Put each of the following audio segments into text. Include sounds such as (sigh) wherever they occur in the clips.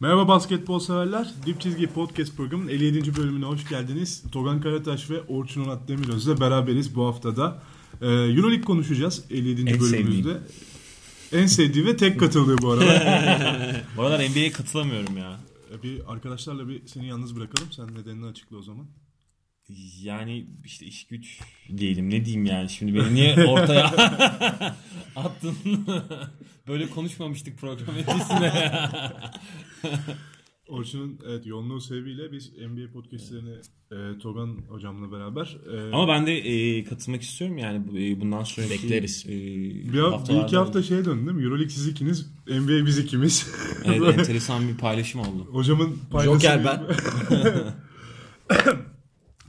Merhaba basketbol severler. Dip Çizgi Podcast programının 57. bölümüne hoş geldiniz. Togan Karataş ve Orçun Onat Demiröz'le beraberiz bu haftada. Ee, Euroleague konuşacağız 57. En bölümümüzde. sevdiğim. En sevdiği ve tek katıldığı bu arada. (laughs) Bu aralar NBA'ye katılamıyorum ya. Bir arkadaşlarla bir seni yalnız bırakalım. Sen nedenini açıkla o zaman. Yani işte iş güç diyelim ne diyeyim yani şimdi beni niye ortaya (laughs) attın? (laughs) Böyle konuşmamıştık program öncesinde. (laughs) Orçun'un evet yoğunluğu sebebiyle biz NBA podcastlerini e, Togan hocamla beraber e, Ama ben de e, katılmak istiyorum yani e, bundan sonraki Bekleriz. E, bir, haf- bir iki hafta şeye döndü değil mi? Euroleague siz ikiniz, NBA biz ikimiz. Evet, enteresan bir paylaşım oldu. Hocamın paydası Joker ben.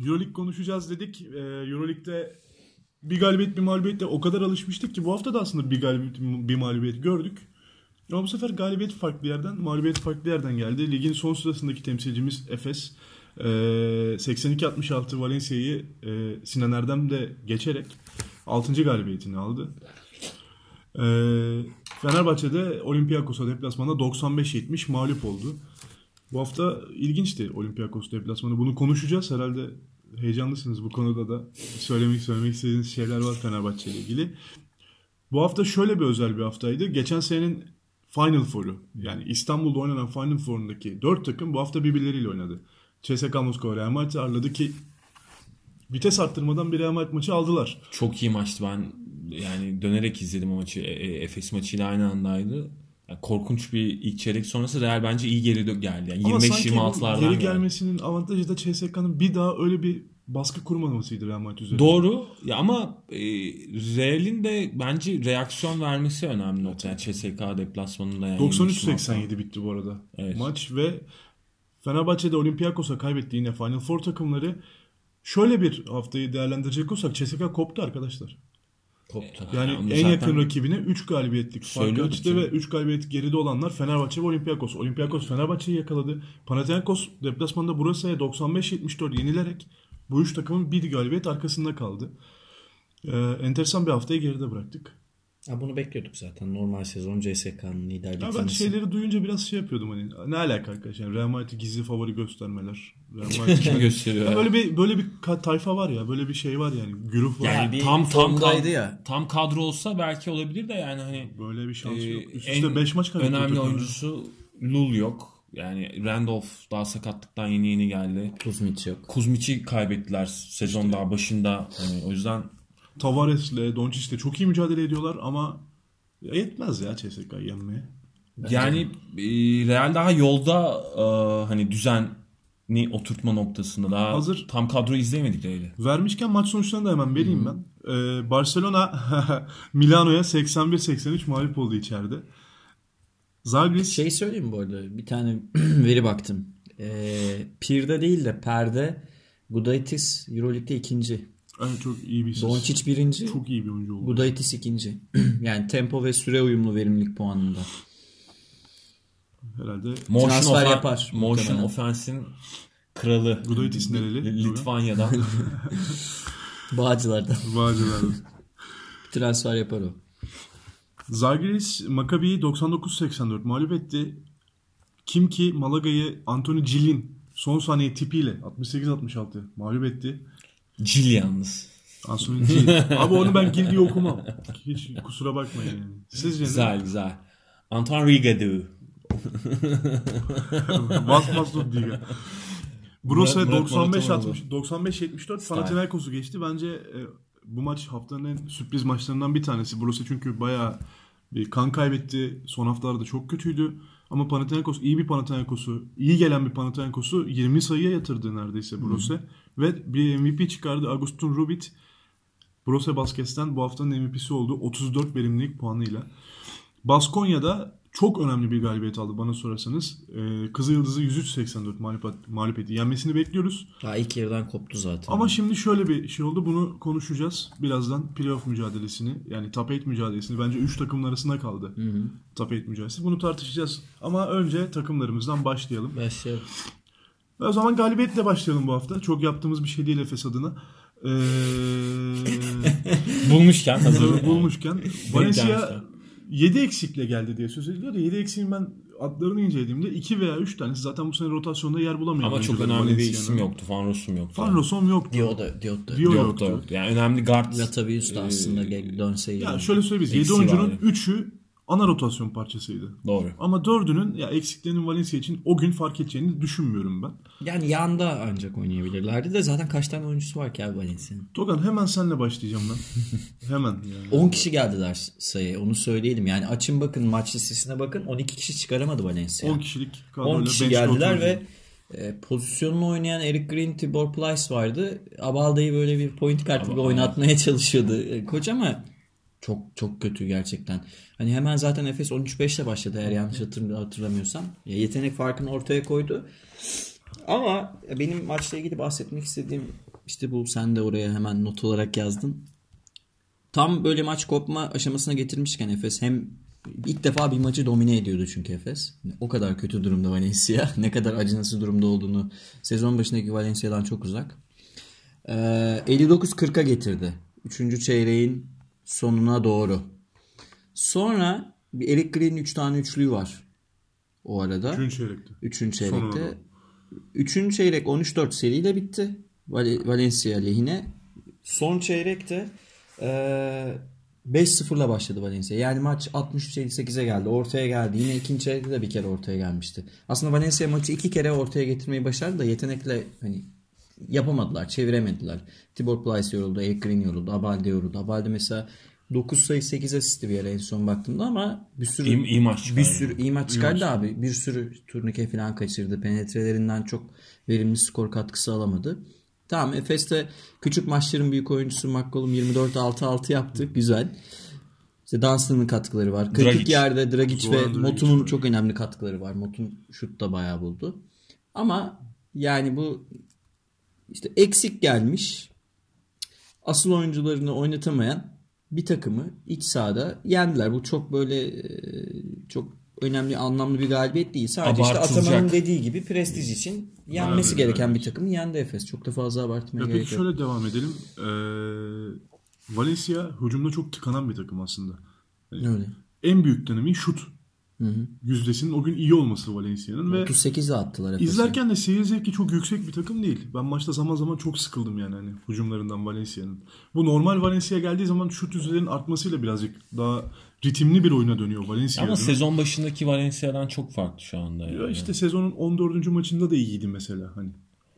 Euroleague konuşacağız dedik. Ee, Euroleague'de bir galibiyet bir mağlubiyetle o kadar alışmıştık ki bu hafta da aslında bir galibiyet bir mağlubiyet gördük. Ama bu sefer galibiyet farklı yerden, mağlubiyet farklı yerden geldi. Ligin son sırasındaki temsilcimiz Efes e, 82-66 Valencia'yı e, Sinan Erdem de geçerek 6. galibiyetini aldı. E, Fenerbahçe'de Olympiakos'a deplasmanda 95-70 mağlup oldu. Bu hafta ilginçti Olympiakos deplasmanı. Bunu konuşacağız. Herhalde heyecanlısınız bu konuda da. Söylemek söylemek istediğiniz şeyler var Fenerbahçe ile ilgili. Bu hafta şöyle bir özel bir haftaydı. Geçen senenin Final Four'u yani İstanbul'da oynanan Final Four'undaki 4 takım bu hafta birbirleriyle oynadı. CSKA Moskova Real Madrid'i ağırladı ki vites arttırmadan bir Real Madrid maçı aldılar. Çok iyi maçtı ben yani dönerek izledim o maçı. E, e, Efes maçıyla aynı andaydı. Yani korkunç bir ilk çeyrek sonrası Real bence iyi geri geldi. Yani Ama sanki bu 25-26'lardan geri gelmesinin avantajı da CSK'nın bir daha öyle bir baskı kurmamasıydı Real Madrid üzerinde. Doğru. Ya ama e, Real'in de bence reaksiyon vermesi önemli nokta. Yani CSK deplasmanında yani 93-87 bitti bu arada Evet. maç ve Fenerbahçe'de Olympiakos'a kaybetti yine Final Four takımları. Şöyle bir haftayı değerlendirecek olsak CSKA koptu arkadaşlar. Koptu. Yani Yani en yakın rakibine 3 galibiyetlik fark açtı ve 3 galibiyet geride olanlar Fenerbahçe ve Olympiakos. Olympiakos Fenerbahçe'yi yakaladı. Panathinaikos deplasmanda Bursa'ya 95-74 yenilerek bu üç takımın bir galibiyet arkasında kaldı. Ee, enteresan bir haftayı geride bıraktık. Ha, bunu bekliyorduk zaten. Normal sezon CSK'nın liderliği Ya ben tanısı. şeyleri duyunca biraz şey yapıyordum hani ne alaka arkadaşlar yani Real Madrid'i gizli favori göstermeler. Real (laughs) Madrid'i gösteriyor? Ya ya? böyle bir böyle bir tayfa var ya böyle bir şey var yani güruh var. Yani bir tam tam formdaydı kad- ya. Tam kadro olsa belki olabilir de yani hani böyle bir şansı e, yok. Üst en üste 5 maç kaybetti. önemli oyuncusu Lul yok. Yani Randolph daha sakatlıktan yeni yeni geldi. Kuzmic yok. Kuzmic'i kaybettiler sezon daha başında. Yani o yüzden Tavares'le Doncic'le çok iyi mücadele ediyorlar ama yetmez ya CSK'yı yenmeye. yani e, Real daha yolda e, hani düzenli oturtma noktasında daha Hazır- tam kadro izleyemedik öyle. Vermişken maç sonuçlarını da hemen vereyim ben. Ee, Barcelona (laughs) Milano'ya 81-83 mağlup oldu içeride. Zagris Şey söyleyeyim mi bu arada? Bir tane (clears throat) veri baktım. Ee, Pir'de değil de Per'de Gudaitis Euroleague'de ikinci. Evet, çok iyi bir ses. Doncic birinci. Çok iyi bir oyuncu oldu. Gudaitis ikinci. (clears throat) yani tempo ve süre uyumlu verimlilik puanında. Herhalde Transfer ofen- yapar Motion. Offense'in kralı. Gudaitis nereli? Litvanya'dan. (laughs) Bağcılar'da. Bağcılar'da. (laughs) Transfer yapar o. Zagris Maccabi'yi 99-84 mağlup etti. Kim ki Malaga'yı Anthony Gill'in son saniye tipiyle 68-66 mağlup etti. Cil yalnız. Anthony Gill. Abi onu ben Gill diye okumam. Hiç kusura bakmayın yani. Sizce ne? Güzel güzel. Antoine Rigadu. Bas bas dur diye. Brose Murat- Murat 95 Maratonoğlu. 60 95 74 Panathinaikos'u geçti. Bence e, bu maç haftanın en sürpriz maçlarından bir tanesi. Brose çünkü bayağı bir kan kaybetti. Son haftalarda çok kötüydü. Ama Panathinaikos iyi bir Panathinaikos'u, iyi gelen bir Panathinaikos'u 20 sayıya yatırdı neredeyse Brose. Ve bir MVP çıkardı Agustin Rubit. Brose Basket'ten bu haftanın MVP'si oldu. 34 verimlilik puanıyla. Baskonya'da çok önemli bir galibiyet aldı bana sorarsanız. Ee, Kızıl Yıldız'ı 103-84 mağlup, mağlup etti. Yenmesini bekliyoruz. Daha ilk yarıdan koptu zaten. Ama şimdi şöyle bir şey oldu. Bunu konuşacağız. Birazdan playoff mücadelesini yani top 8 mücadelesini bence 3 takımın arasında kaldı. Top 8 mücadelesi. Bunu tartışacağız. Ama önce takımlarımızdan başlayalım. Başlayalım. O zaman galibiyetle başlayalım bu hafta. Çok yaptığımız bir şey değil Efes adına. Ee, (laughs) Bulmuşken hazır. bulmuşken. Valencia 7 eksikle geldi diye söz ediliyor da 7 eksiğin ben adlarını incelediğimde 2 veya 3 tanesi zaten bu sene rotasyonda yer bulamayan Ama çok önemli bir Valencia'nın. isim yoktu. Van Rossum yoktu. Van Rossum yoktu. Dio da, Dio da. Dio Yok yoktu. da yoktu. Yani önemli guard. Latavius da aslında gel- dönseydi. Ya şöyle söyleyeyim. 7 Eksiği oyuncunun vardı. 3'ü ana rotasyon parçasıydı. Doğru. Ama dördünün ya eksiklerinin Valencia için o gün fark edeceğini düşünmüyorum ben. Yani yanda ancak oynayabilirlerdi de zaten kaç tane oyuncusu var ki abi Valencia'nın. Togan hemen senle başlayacağım ben. (laughs) hemen yani. 10 kişi geldiler sayı onu söyleyelim. Yani açın bakın maç listesine bakın 12 kişi çıkaramadı Valencia. 10 kişilik 10 kadroyla kişi bench'te geldiler oturdu. ve e, pozisyonunu oynayan Eric Green, Tibor Plyce vardı. Abalda'yı böyle bir point kart gibi oynatmaya çalışıyordu e, koç ama çok çok kötü gerçekten. Hani hemen zaten Efes 13-5 ile başladı eğer yanlış hatır- hatırlamıyorsam. Ya yetenek farkını ortaya koydu. Ama benim maçla ilgili bahsetmek istediğim işte bu sen de oraya hemen not olarak yazdın. Tam böyle maç kopma aşamasına getirmişken Efes hem ilk defa bir maçı domine ediyordu çünkü Efes. O kadar kötü durumda Valencia. (laughs) ne kadar acınası durumda olduğunu sezon başındaki Valencia'dan çok uzak. Ee, 59-40'a getirdi. Üçüncü çeyreğin sonuna doğru. Sonra bir Green'in 3 tane üçlüğü var. O arada. Üçüncü çeyrekte. Üçüncü Sonuna çeyrekte. doğru. Üçüncü çeyrek 13-4 seriyle bitti. Val- Valencia lehine. Son çeyrekte eee 5-0'la başladı Valencia. Yani maç 63-58'e geldi. Ortaya geldi. Yine ikinci çeyrekte de bir kere ortaya gelmişti. Aslında Valencia maçı iki kere ortaya getirmeyi başardı da yetenekle hani yapamadılar. Çeviremediler. Tibor Plyce yoruldu. Eric Green yoruldu. Abalde yoruldu. Abalde mesela 9 sayı 8 asisti bir ara en son baktığımda ama bir sürü İyi, iyi maç çıkardı. bir sürü iyi maç çıkardı abi. Bir sürü turnike falan kaçırdı. Penetrelerinden çok verimli skor katkısı alamadı. Tamam Efes'te küçük maçların büyük oyuncusu McCollum 24-6-6 yaptı. Güzel. İşte Dunstan'ın katkıları var. Kritik Dragic. yerde Dragic ve Zoran Dragic Motun'un var. çok önemli katkıları var. Motun şut da bayağı buldu. Ama yani bu işte eksik gelmiş asıl oyuncularını oynatamayan bir takımı iç sahada yendiler. Bu çok böyle e, çok önemli anlamlı bir galibiyet değil. Sadece işte. Ataman'ın dediği gibi prestij için yenmesi Evet, gereken evet. bir takımı yendi Efes. Çok da fazla abartmaya Ya gerek peki yok. şöyle devam edelim. Ee, Valencia hücumda çok tıkanan bir takım aslında. Öyle. En büyük dönemi şut. Yüzdesinin o gün iyi olması Valencia'nın ve 38'e attılar Efes'i. izlerken de seyir zevki çok yüksek bir takım değil. Ben maçta zaman zaman çok sıkıldım yani hani hücumlarından Valencia'nın. Bu normal Valencia geldiği zaman şut yüzdelerinin artmasıyla birazcık daha ritimli bir oyuna dönüyor Valencia. Ama adına. sezon başındaki Valencia'dan çok farklı şu anda. Yani. Ya işte sezonun 14. maçında da iyiydi mesela hani.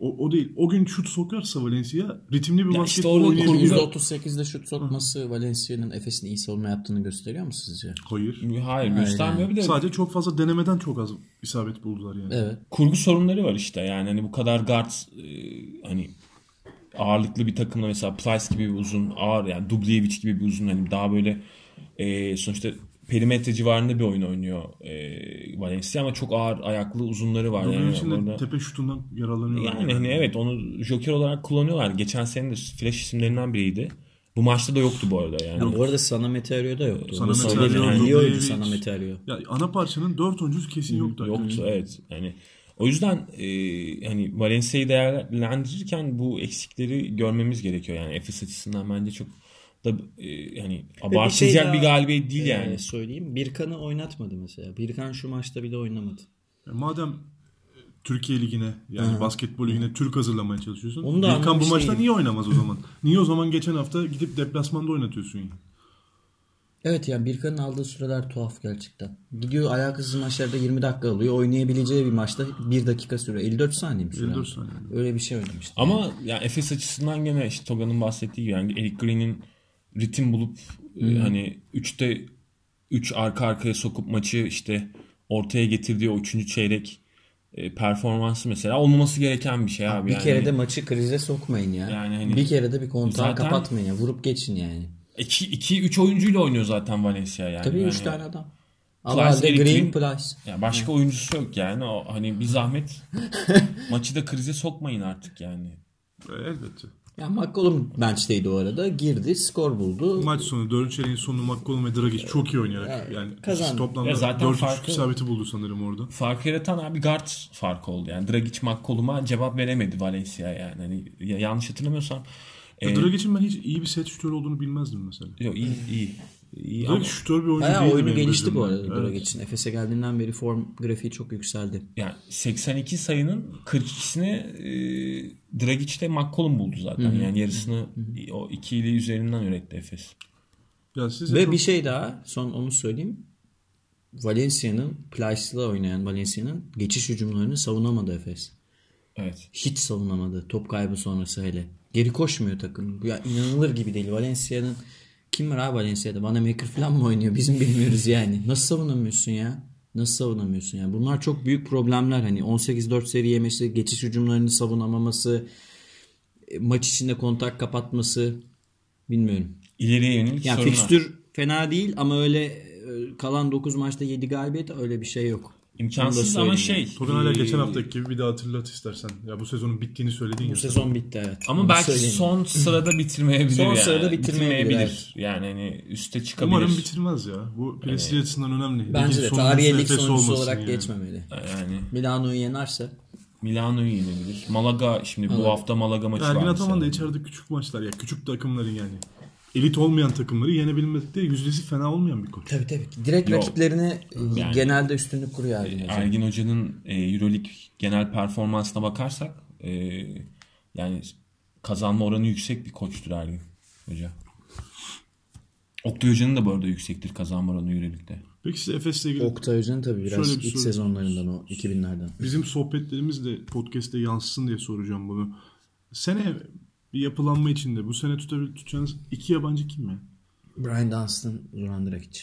O, o değil. O gün şut sokarsa Valencia ritimli bir Ya basketbol işte oynayabilir. kurguda- %38'de şut sokması Valencia'nın Efes'in iyi savunma yaptığını gösteriyor mu sizce? Hayır. Hayır göstermiyor bir de Sadece çok fazla denemeden çok az isabet buldular yani. Evet. kurgu sorunları var işte. Yani hani bu kadar guard e, hani ağırlıklı bir takımda mesela Price gibi bir uzun ağır yani Dubljevic gibi bir uzun hani daha böyle e, sonuçta perimetre civarında bir oyun oynuyor e, Valencia ama çok ağır ayaklı uzunları var. Yani içinde orada- tepe şutundan yararlanıyorlar. Yani hani evet onu joker olarak kullanıyorlar. Geçen sene de flash isimlerinden biriydi. Bu maçta da yoktu bu arada yani. Bu arada Sana Meteorio da yoktu. Sana Meteorio, söyleyelim. İyi oyuncu. Sana Meteorio. Ya ana parçanın 4 oyuncusu kesin yoktu. Yoktu evet. Yani o yüzden e, hani Valencia'yı değerlendirirken bu eksikleri görmemiz gerekiyor. Yani Efes açısından bence çok da e, abartılacak şey bir, daha, galibiyet değil Ee, yani. söyleyeyim. Birkan'ı oynatmadı mesela. Birkan şu maçta bile oynamadı. Ya madem e, Türkiye Ligi'ne yani basketbol ligine Türk hazırlamaya çalışıyorsun. Onu da Birkan bu maçta değilim. niye oynamaz o zaman? niye o zaman geçen hafta gidip deplasmanda oynatıyorsun yani? Evet yani Birkan'ın aldığı süreler tuhaf gerçekten. Gidiyor ayak hızlı maçlarda 20 dakika alıyor. Oynayabileceği bir maçta 1 dakika süre. 54 saniye mi süre? 54 saniye. Öyle bir şey oynamıştı. Ama yani Efes açısından gene işte Toga'nın bahsettiği gibi yani Eric Green'in ritim bulup e, hani 3'te 3 arka arkaya sokup maçı işte ortaya getirdiği o 3. çeyrek e, performansı mesela olmaması gereken bir şey abi. bir yani. kere de maçı krize sokmayın ya. Yani hani- bir kere de bir kontağı Zaten- kapatmayın ya. Vurup geçin yani. 2-3 oyuncuyla oynuyor zaten Valencia yani. Tabii yani. 3 tane adam. Eric Green. Price. Ya başka oyuncusu yok yani. O hani bir zahmet (laughs) maçı da krize sokmayın artık yani. Elbette. Ya McCollum bench'teydi o arada. Girdi, skor buldu. Maç sonu 4. çeyreğin sonunu McCollum ve Dragic çok iyi oynayarak yani kazandı. toplamda Ya zaten 4 farkı- isabeti buldu sanırım orada. Farkı yaratan abi guard farkı oldu. Yani Dragic McCollum'a cevap veremedi Valencia yani. Hani ya- yanlış hatırlamıyorsam. Ya E, Dragic'in ben hiç iyi bir set şutörü olduğunu bilmezdim mesela. Yok iyi iyi. İyi Ama, şutör bir oyuncu Bayağı değildi oyunu gelişti bu arada Evet. Dragic'in. Efes'e geldiğinden beri form grafiği çok yükseldi. yani 82 sayının 42'sini e, Dragic ile McCollum buldu zaten. Yani yarısını o ikili üzerinden üretti Efes. Ya siz Ve çok- bir şey daha son onu söyleyeyim. Valencia'nın Plyce'la oynayan Valencia'nın geçiş hücumlarını savunamadı Efes. Evet. Hiç savunamadı. Top kaybı sonrası hele. Geri koşmuyor takım. Bu Ya inanılır gibi değil. Valencia'nın kim var abi Valencia'da? Vanamaker falan mı oynuyor? Biz mi bilmiyoruz yani. Nasıl savunamıyorsun ya? Nasıl savunamıyorsun ya? Bunlar çok büyük problemler. Hani 18-4 seri yemesi, geçiş hücumlarını savunamaması, e, maç içinde kontak kapatması bilmiyorum. İleriye yönelik Yani sorunlar. fikstür fena değil ama öyle e, kalan 9 maçta 7 galibiyet öyle bir şey yok. İmkansız ama şey. Togan hala e, geçen haftaki gibi bir daha hatırlat istersen. Ya bu sezonun bittiğini söyledin ya. Bu sezon bitti evet. Ama Onu belki söyleyeyim. son (clears throat) sırada bitirmeyebilir Son yani. sırada bitirmeyebilir, evet. Yani hani üste çıkabilir. Umarım bitirmez ya. Bu prestij açısından önemli. Bence Ligin de tarihe lig sonuncusu olarak yani. geçmemeli. Yani Milano'yu yenerse Milano'yu yenebilir. Malaga şimdi bu Malaga. hafta Malaga maçı Ergin var. Ataman da içeride küçük maçlar ya. Küçük takımların yani. Elit olmayan takımları yenebilmekte yüzdesi fena olmayan bir koç. Tabii tabii. Direkt Yok. rakiplerine Yani- genelde üstünlük kuruyor Ergin Hoca. Ergin Hoca'nın e, Euroleague genel performansına bakarsak e, yani kazanma oranı yüksek bir koçtur Ergin Hoca. Oktay Hoca'nın da bu arada yüksektir kazanma oranı Euroleague'de. Peki size Efes'le ilgili Oktay Hoca'nın tabii biraz Şöyle bir ilk sezonlarından o 2000'lerden. bizim sohbetlerimiz de podcast'te yansısın diye soracağım bunu. Sene bir yapılanma içinde bu sene tutabil tutacağınız iki yabancı kim mi? Brian Dunstan, Zoran Dragic.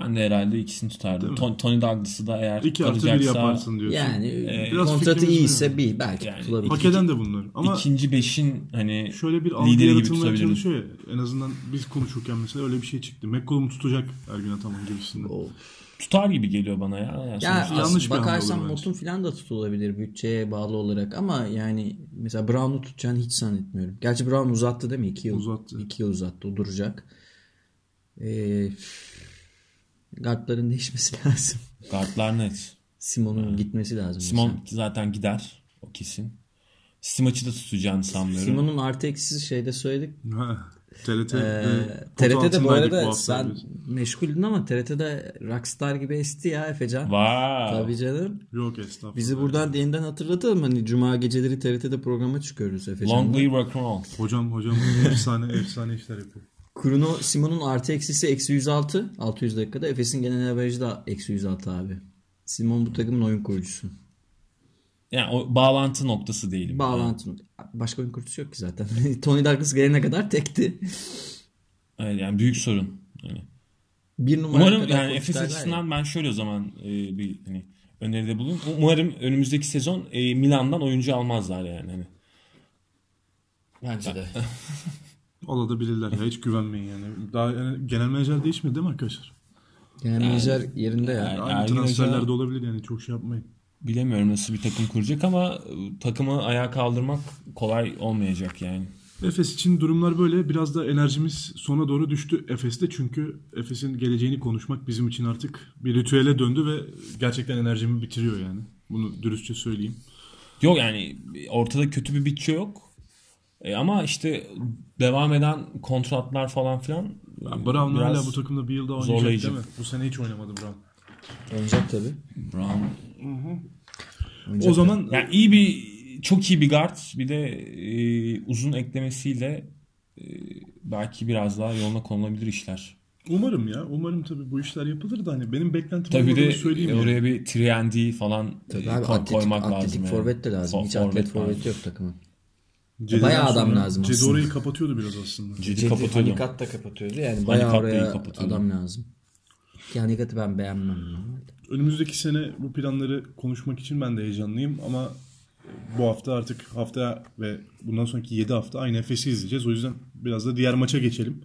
Ben de herhalde ikisini tutardım. Ton- Tony Douglas'ı da eğer İki artı bir kalacaksa yaparsın diyorsun. Yani biraz kontratı fikrimiz iyiyse bir belki Yani tutulabilir. Hak eden de bunlar. Ama ikinci beşin hani şöyle bir algı yaratılmaya çalışıyor ya. En azından biz konuşurken mesela öyle bir şey çıktı. McCollum tutacak Ergin Ataman gibisinden. O- Tutar gibi geliyor bana ya. Yani Ya yanlış bakarsan. Motun falan da tutulabilir bütçeye bağlı olarak ama yani mesela Brown'u tutacağını hiç zannetmiyorum. Gerçi Brown uzattı değil mi? 2 yıl. Uzattı. 2 yıl uzattı. O duracak. Ee, guardların değişmesi (laughs) lazım. Guardlar net. Simon'un gitmesi lazım. Simon mesela. zaten gider. O kesin. Stimaç'ı da tutacağını sanmıyorum. Simon'un artı eksisi şeyde söyledik. TRT, Ee, de, TRT'de bu arada hafta sen meşguldün ama TRT'de Rockstar gibi esti ya Efecan. Wow. Tabii canım. Yok estağfurullah. Bizi buradan yeniden hatırlatalım. Hani cuma geceleri TRT'de programa çıkıyoruz Efecan'la. Long live rock roll. Hocam hocam efsane (laughs) efsane işler yapıyor. Bruno Simon'un artı eksisi eksi 106. 600 dakikada. Efes'in genel averajı da eksi 106 abi. Simon bu takımın oyun kurucusu. Yani o bağlantı noktası değilim. Bağlantı. Başka oyun kurucusu yok ki zaten. (laughs) Tony Douglas gelene kadar tekti. Evet, yani büyük sorun. Yani. Bir numara Umarım yani Efes ya. açısından ben şöyle o zaman e, bir hani öneride bulunayım. Umarım önümüzdeki sezon e, Milan'dan oyuncu almazlar yani. Hani. Bence de. (laughs) Alabilirler ya hiç güvenmeyin yani. Daha yani genel menajer değişmedi değil mi arkadaşlar? Genel menajer yerinde ya. Yani- Aynı Ergin transferler Hoca- de olabilir yani çok şey yapmayın. Bilemiyorum nasıl bir takım kuracak ama e, takımı ayağa kaldırmak kolay olmayacak yani. Efes için durumlar böyle. Biraz da enerjimiz sona doğru düştü Efes'te. Çünkü Efes'in geleceğini konuşmak bizim için artık bir ritüele döndü ve gerçekten enerjimi bitiriyor yani. Bunu dürüstçe söyleyeyim. Yok yani ortada kötü bir bütçe yok. E, ama işte devam eden kontratlar falan filan e, Ya Brown hala bu takımda bir yılda oynayacak zorlayıcı. değil mi? Bu sene hiç oynamadı Brown. Oynayacak tabii. Brown. Oynayacak O zaman Yani iyi bir çok iyi bir guard bir de e, uzun eklemesiyle e, belki biraz daha yoluna konulabilir işler. umarım ya. Umarım tabii bu işler yapılır da hani benim beklentim Tabii de söyleyeyim e, yani. oraya bir 3 falan Tabii e, abi atletik, koymak atletik lazım. yani. forvet de lazım. For- Hiç atlet forvet yok takımın. Cede'den Bayağı adam sonra lazım Cede aslında. orayı kapatıyordu biraz aslında. Cedi Cedi kapatıyordu. Hanikat da kapatıyordu. Yani bayağı iyi oraya kapatıyordu. adam lazım. Ki Hanikat'ı ben beğenmem. normalde. Önümüzdeki sene bu planları konuşmak için ben de heyecanlıyım ama bu hafta artık haftaya ve bundan sonraki 7 hafta aynı Efes'i izleyeceğiz. O yüzden biraz da diğer maça geçelim.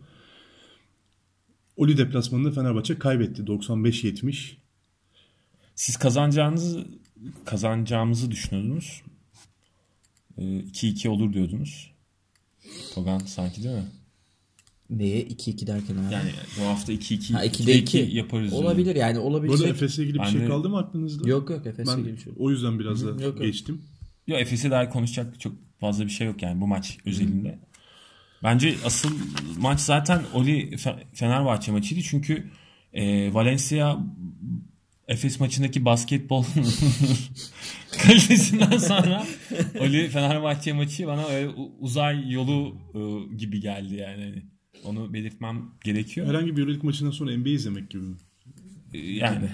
Oli deplasmanında Fenerbahçe kaybetti 95-70. Siz kazanacağınızı kazanacağımızı düşünüyordunuz. E, 2-2 olur diyordunuz. Togan sanki değil mi? Neye 2-2 derken abi? Yani bu hafta 2-2 ha 2'de 2 yaparız. Olabilir yani Bu arada olabilecek. Efes'le ilgili bir şey de- kaldı mı aklınızda? Yok yok Efes'le Ben ilgili bir şey o yüzden biraz da yok, geçtim. Yok Efes'e dair konuşacak çok fazla bir şey yok yani bu maç özelinde. Bence asıl maç zaten Oli Fe- Fenerbahçe maçıydı. Çünkü e, Valencia Efes maçındaki basketbol (laughs) kalitesinden sonra Oli Fenerbahçe maçı bana öyle uzay yolu e, gibi geldi yani. Onu belirtmem gerekiyor. Herhangi bir Euroleague maçından sonra NBA izlemek gibi mi? E, Yani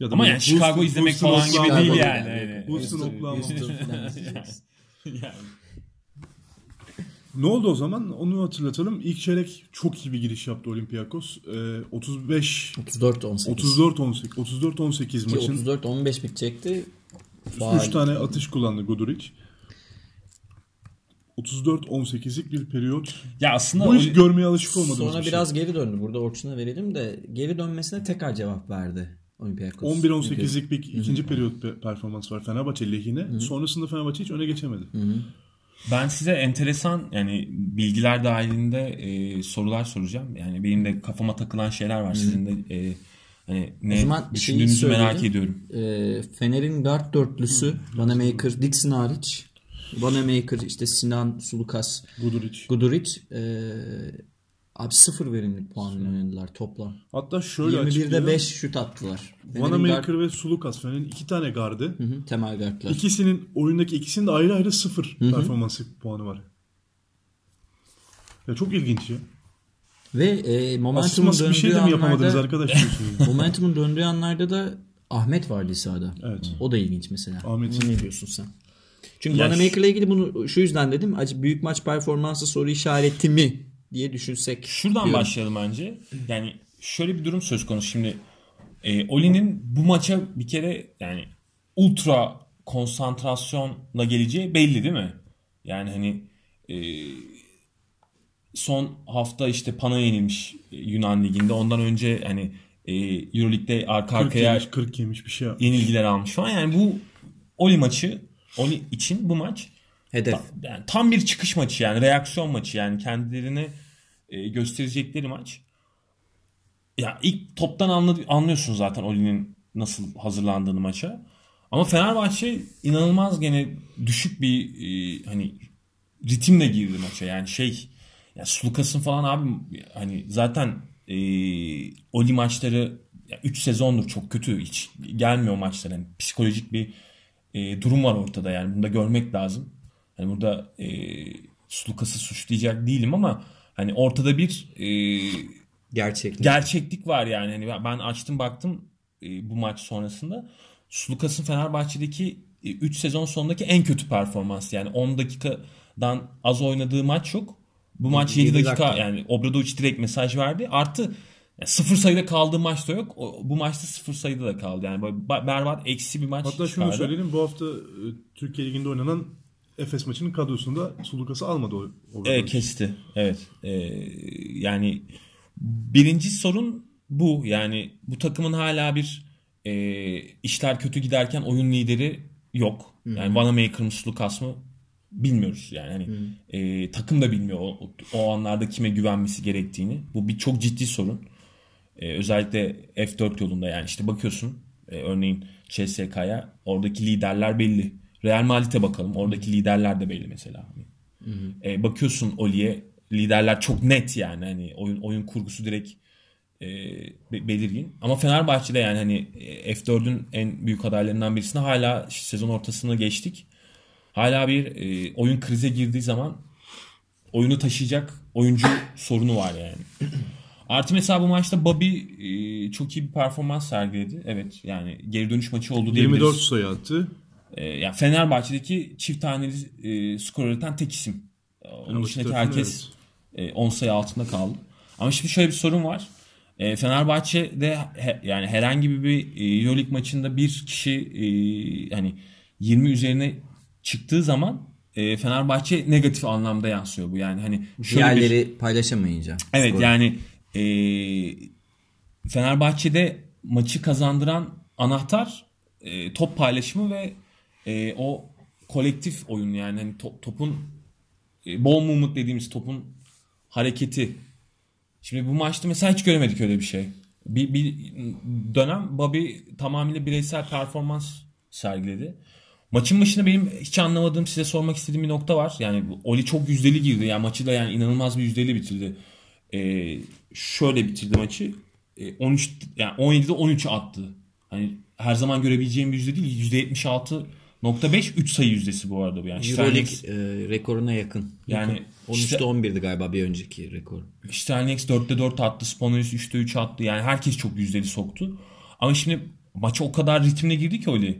Ya da ama yani Chicago Houston- izlemek Houston, falan gibi değil Chicago yani. (laughs) yani. Houston, Oklahoma. (laughs) Yani. Ne oldu o zaman? Onu hatırlatalım. İlk çeyrek çok iyi bir giriş yaptı Olympiakos. Ee, 35 34-18. 34 18 34 18 Ki maçın 34-15 bitecekti. 3 Faal. tane atış kullandı Guduric. 34-18'lik bir periyot. Ya aslında Bu Oli- görmeye alışık olmadığımız Sonra bir şey. biraz geri döndü. Burada Orçun'a verelim de geri dönmesine tekrar cevap verdi Olympiakos. 11-18'lik bir ikinci periyot pe- performans var Fenerbahçe lehine. Sonrasında Fenerbahçe hiç öne geçemedi. Ben size enteresan yani bilgiler dahilinde e, sorular soracağım. Yani benim de kafama takılan şeyler var. Sizin de e, hani ne düşündüğünüzü merak ediyorum. Ee, Fener'in guard dörtlüsü Vanamaker, Dixon hariç. Vanamaker, işte Sinan, Sulukas, Guduric. Guduric. ee, abi sıfır verimlilik puanıyla oynadılar toplam. Hatta şöyle 21'de açıklayalım. 5 şut attılar. Fener'in Vanamaker ve Sulukas Fener'in iki tane gardı. Hı hı, temel guardlar. İkisinin oyundaki ikisinin de ayrı ayrı sıfır performansı puanı var. Ya çok ilginç ya. Ve e, momentumun Asılması bir şey de döndüğü mi yapamadınız arkadaş (laughs) momentumun döndüğü anlarda da Ahmet vardı sahada. Evet. O da ilginç mesela. Ahmet. Ne diyorsun sen? Çünkü Ya Vanamaker'la ilgili bunu şu yüzden dedim. Acı büyük maç performansı soru işareti mi diye düşünsek. Şuradan diyorum. başlayalım bence. Yani şöyle bir durum söz konusu. Şimdi e, Oli'nin bu maça bir kere yani ultra konsantrasyonla geleceği belli değil mi? Yani hani e, son hafta işte Pana yenilmiş e, Yunan Ligi'nde. Ondan önce hani e, Euroleague'de arka 40 arkaya yemiş, 40 yemiş bir şey yapmış. yenilgiler almış falan. Yani bu Oli maçı Oli için bu maç Hedef. yani tam bir çıkış maçı yani reaksiyon maçı yani kendilerini e, gösterecekleri maç. Ya ilk toptan anladı, anlıyorsun zaten Oli'nin nasıl hazırlandığını maça. Ama Fenerbahçe inanılmaz gene düşük bir e, hani ritimle girdi maça. Yani şey ya Sulukas'ın falan abi hani zaten e, Oli maçları 3 sezondur çok kötü hiç gelmiyor maçlar. Yani psikolojik bir e, durum var ortada yani bunu da görmek lazım. Hani burada e, Sulukas'ı suçlayacak değilim ama hani ortada bir e, Gerçeklik. gerçeklik var yani. Hani ben- açtım baktım e, bu maç sonrasında. Sulukas'ın Fenerbahçe'deki 3 sezon sonundaki en kötü performans. Yani 10 dakikadan az oynadığı maç yok. Bu maç 7 Yedi dakika, dakika. yani Obradovic direkt mesaj verdi. Artı yani sıfır sayıda kaldığı maç da yok. O, bu maçta sıfır sayıda da kaldı. Yani böyle berbat eksi bir maç Hatta şunu çıkardı. söyleyelim. Bu hafta e, Türkiye Ligi'nde oynanan Efes maçının kadrosunda Sulukas'ı almadı o. o Evet kesti. Evet. Ee, yani birinci sorun bu. Yani bu takımın hala bir e, işler kötü giderken oyun lideri yok. Yani Vanamaker mı Sulukas mı bilmiyoruz. Yani hani, e, takım da bilmiyor o, o anlarda kime güvenmesi gerektiğini. Bu bir çok ciddi sorun. E, özellikle F4 yolunda yani işte bakıyorsun e, örneğin CSK'ya oradaki liderler belli. Real Madrid'e bakalım. Oradaki liderler de belli mesela. Hani, e, bakıyorsun Oli'ye liderler çok net yani hani oyun oyun kurgusu direkt e, be- belirgin. Ama Fenerbahçe'de yani hani e, F4'ün en büyük adaylarından birisine hala sezon ortasını geçtik. Hala bir e, oyun krize girdiği zaman oyunu taşıyacak oyuncu sorunu var yani. Artı mesela bu maçta Bobby e, çok iyi bir performans sergiledi. Evet yani geri dönüş maçı oldu diyebiliriz. 24 sayı attı. E, yani Fenerbahçe'deki çift taneli e, skor üreten tek isim. E, Onun Fenerbahçe dışındaki herkes e, 10 sayı altında kaldı. Ama şimdi şöyle bir sorun var. E, Fenerbahçe'de he- yani herhangi bir e, Euroleague maçında bir kişi e, hani 20 üzerine çıktığı zaman e, Fenerbahçe negatif anlamda yansıyor bu. Yani hani şöyle bir Diğerleri paylaşamayınca. Evet Skoru. yani e, Fenerbahçe'de maçı kazandıran anahtar e, top paylaşımı ve e, o kolektif oyun yani hani top- topun e, ball movement dediğimiz topun hareketi. Şimdi bu maçta mesela hiç göremedik öyle bir şey. Bir, bir dönem Bobby tamamıyla bireysel performans sergiledi. Maçın başında benim hiç anlamadığım size sormak istediğim bir nokta var. Yani Oli çok yüzdeli girdi. Yani maçı da yani inanılmaz bir yüzdeli bitirdi. Ee, şöyle bitirdi maçı. Ee, 13 yani 17'de 13 attı. Hani her zaman görebileceğim bir yüzde değil. %76.5 3 sayı yüzdesi bu arada bu. Yani Euroleague Sterling- e, rekoruna yakın. yani 13'te işte- 11'di galiba bir önceki rekor. Sterling 4'te 4 attı. Spanulis 3'te 3 attı. Yani herkes çok yüzdeli soktu. Ama şimdi maça o kadar ritimle girdi ki Oli.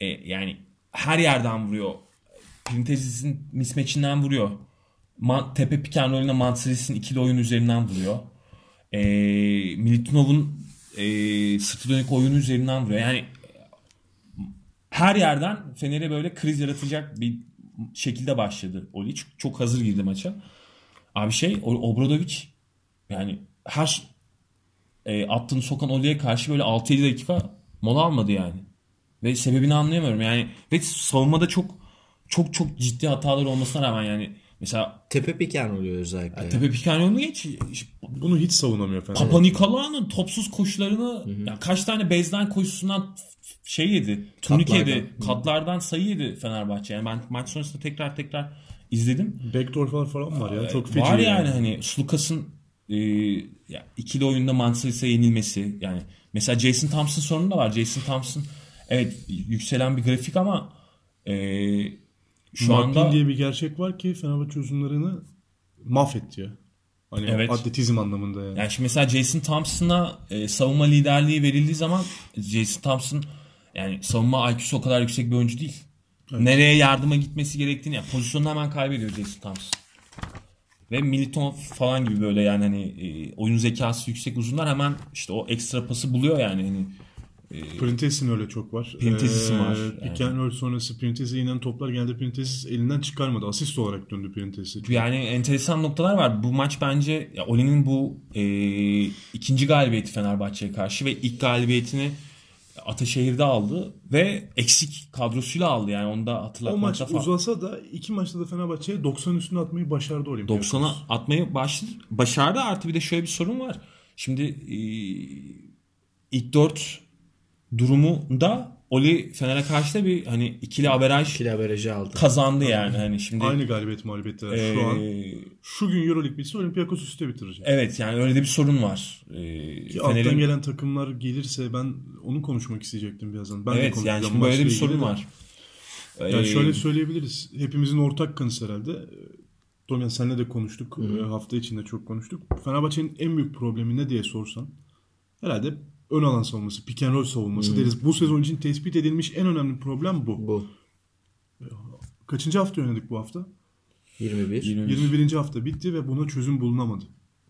E, yani her yerden vuruyor. Printezis'in mismatchinden vuruyor. Man, tepe piken rolüne Mantsiris'in ikili oyun üzerinden vuruyor. E, Militinov'un e, sırtı dönük oyunu üzerinden vuruyor. Yani her yerden Fener'e böyle kriz yaratacak bir şekilde başladı Oli. Çok, hazır girdi maça. Abi şey Obradovic yani her e, attığını sokan Oli'ye karşı böyle 6-7 dakika mola almadı yani. Ve sebebini anlayamıyorum yani. Ve savunmada çok çok çok ciddi hatalar olmasına rağmen yani mesela Tepe piken oluyor özellikle. Tepe Picaniol'u geç Bunu hiç savunamıyor Fenerbahçe. Papa Nikolaou'nun topsuz koşularını ya kaç tane bezden koşusundan şey yedi. Turnik Katlardan. yedi. Katlardan sayı yedi Fenerbahçe. Yani ben maç sonrasında tekrar tekrar izledim. Backdoor falan var ya. Çok feci. Var yani hani Slukas'ın e, ya ikili oyunda Manchesters'a yenilmesi yani mesela Jason Thompson sorunu da var. Jason Thompson evet yükselen bir grafik ama e, şu McLean anda diye bir gerçek var ki Fenerbahçe uzunlarını mahvetti ya. Hani Evet. atletizm anlamında yani. yani şimdi mesela Jason Thompson'a e, savunma liderliği verildiği zaman Jason Thompson yani savunma IQ'su o kadar yüksek bir oyuncu değil. Nereye yardıma gitmesi gerektiğini yani pozisyonunu hemen kaybediyor Jason Thompson. Ve Militon falan gibi böyle yani hani e, oyun zekası yüksek uzunlar hemen işte o ekstra pası buluyor yani hani Printezis'in öyle çok var. Printezis'in var, Pick and roll sonrası Printezis'e inen toplar geldi Printezis elinden çıkarmadı. Asist olarak döndü Printezis'e. Yani enteresan noktalar var. Bu maç bence ya Oli'nin bu e, ikinci galibiyeti Fenerbahçe'ye karşı ve ilk galibiyetini Ataşehir'de aldı ve eksik kadrosuyla aldı yani onu da O hatırlatmakta maç fa- uzasa da iki maçta da Fenerbahçe'ye 90 üstüne atmayı başardı Olympiakos. 90'a atmayı başladı. Başardı artı bir de şöyle bir sorun var. Şimdi e, ilk 4 durumunda Oli Fener'e karşı da bir hani ikili averaj İkili averajı aldı. kazandı yani. Hani şimdi Aynı galibiyet mağlubiyetler e, şu an. Şu gün Euroleague bitse Olympiakos üstte bitirecek. evet yani öyle de bir sorun var. E, Ki alttan gelen takımlar gelirse ben onu konuşmak isteyecektim birazdan. Ben de evet konuşacağım yani şimdi böyle de bir sorun de. var. Yani Ee, şöyle söyleyebiliriz. Hepimizin ortak kanısı herhalde. Domyan senle de konuştuk. Ee, Hafta içinde çok konuştuk. Fenerbahçe'nin en büyük problemi ne diye sorsan herhalde ön alan savunması, pick and roll savunması deriz. Bu sezon için tespit edilmiş en önemli problem bu. Bu. Kaçıncı hafta oynadık bu hafta? 21. 21. hafta bitti ve buna çözüm bulunamadı.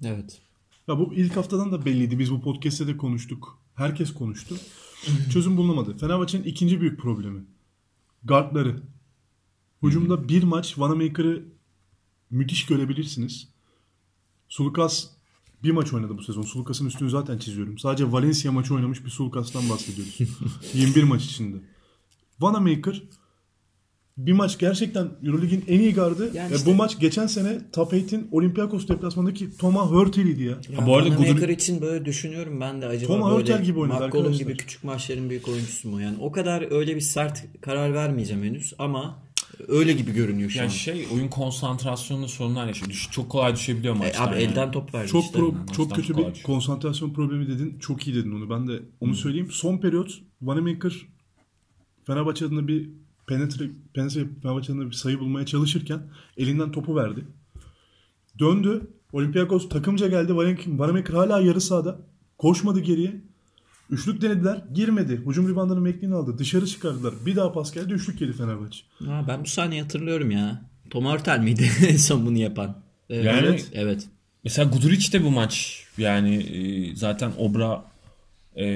Evet. Ya bu ilk haftadan da belliydi. Biz bu podcast'te de konuştuk. Herkes konuştu. Çözüm bulunamadı. Fenerbahçe'nin ikinci büyük problemi. Guardları. Hücumda bir maç Vanamaker'ı müthiş görebilirsiniz. Sulukas bir maç oynadı bu sezon. Sulukas'ın üstünü zaten çiziyorum. Sadece Valencia maçı oynamış bir Sulukas'tan bahsediyoruz. (laughs) 21 maç içinde. Vanamaker bir maç gerçekten Euroleague'in en iyi gardı. Yani işte- bu maç geçen sene Top 8'in Olympiakos deplasmanındaki Thomas Hurtel'iydi ya. Ya bu arada Vanamaker Gudur- için böyle düşünüyorum ben de acaba Tom böyle Hurtel gibi oynadı McCollum arkadaşlar. gibi küçük maçların büyük oyuncusu mu? Yani o kadar öyle bir sert karar vermeyeceğim henüz ama öyle gibi görünüyor şu yani an. şey oyun konsantrasyonunda sorunlar yaşıyor. Düş, çok kolay düşebiliyor E, maçtan. abi yani. elden top verdi Çok işte. pro- çok kötü bir düşüyor. konsantrasyon problemi dedin. Çok iyi dedin onu. Ben de onu söyleyeyim. Son periyot Vanamaker Fenerbahçe adına bir penetre, penetre Fenerbahçe adına bir sayı bulmaya çalışırken elinden topu verdi. Döndü. Olympiakos takımca geldi. Vanamaker hala yarı sahada. Koşmadı geriye. Üçlük denediler. Girmedi. Hücum ribandını McLean aldı. Dışarı çıkardılar. Bir daha pas geldi. Üçlük yedi Fenerbahçe. Ha, ben bu sahneyi hatırlıyorum ya. Tom Hurtel miydi (laughs) en son bunu yapan? Evet. Yani- evet. evet. Mesela Guduric de bu maç yani e, zaten Obra e,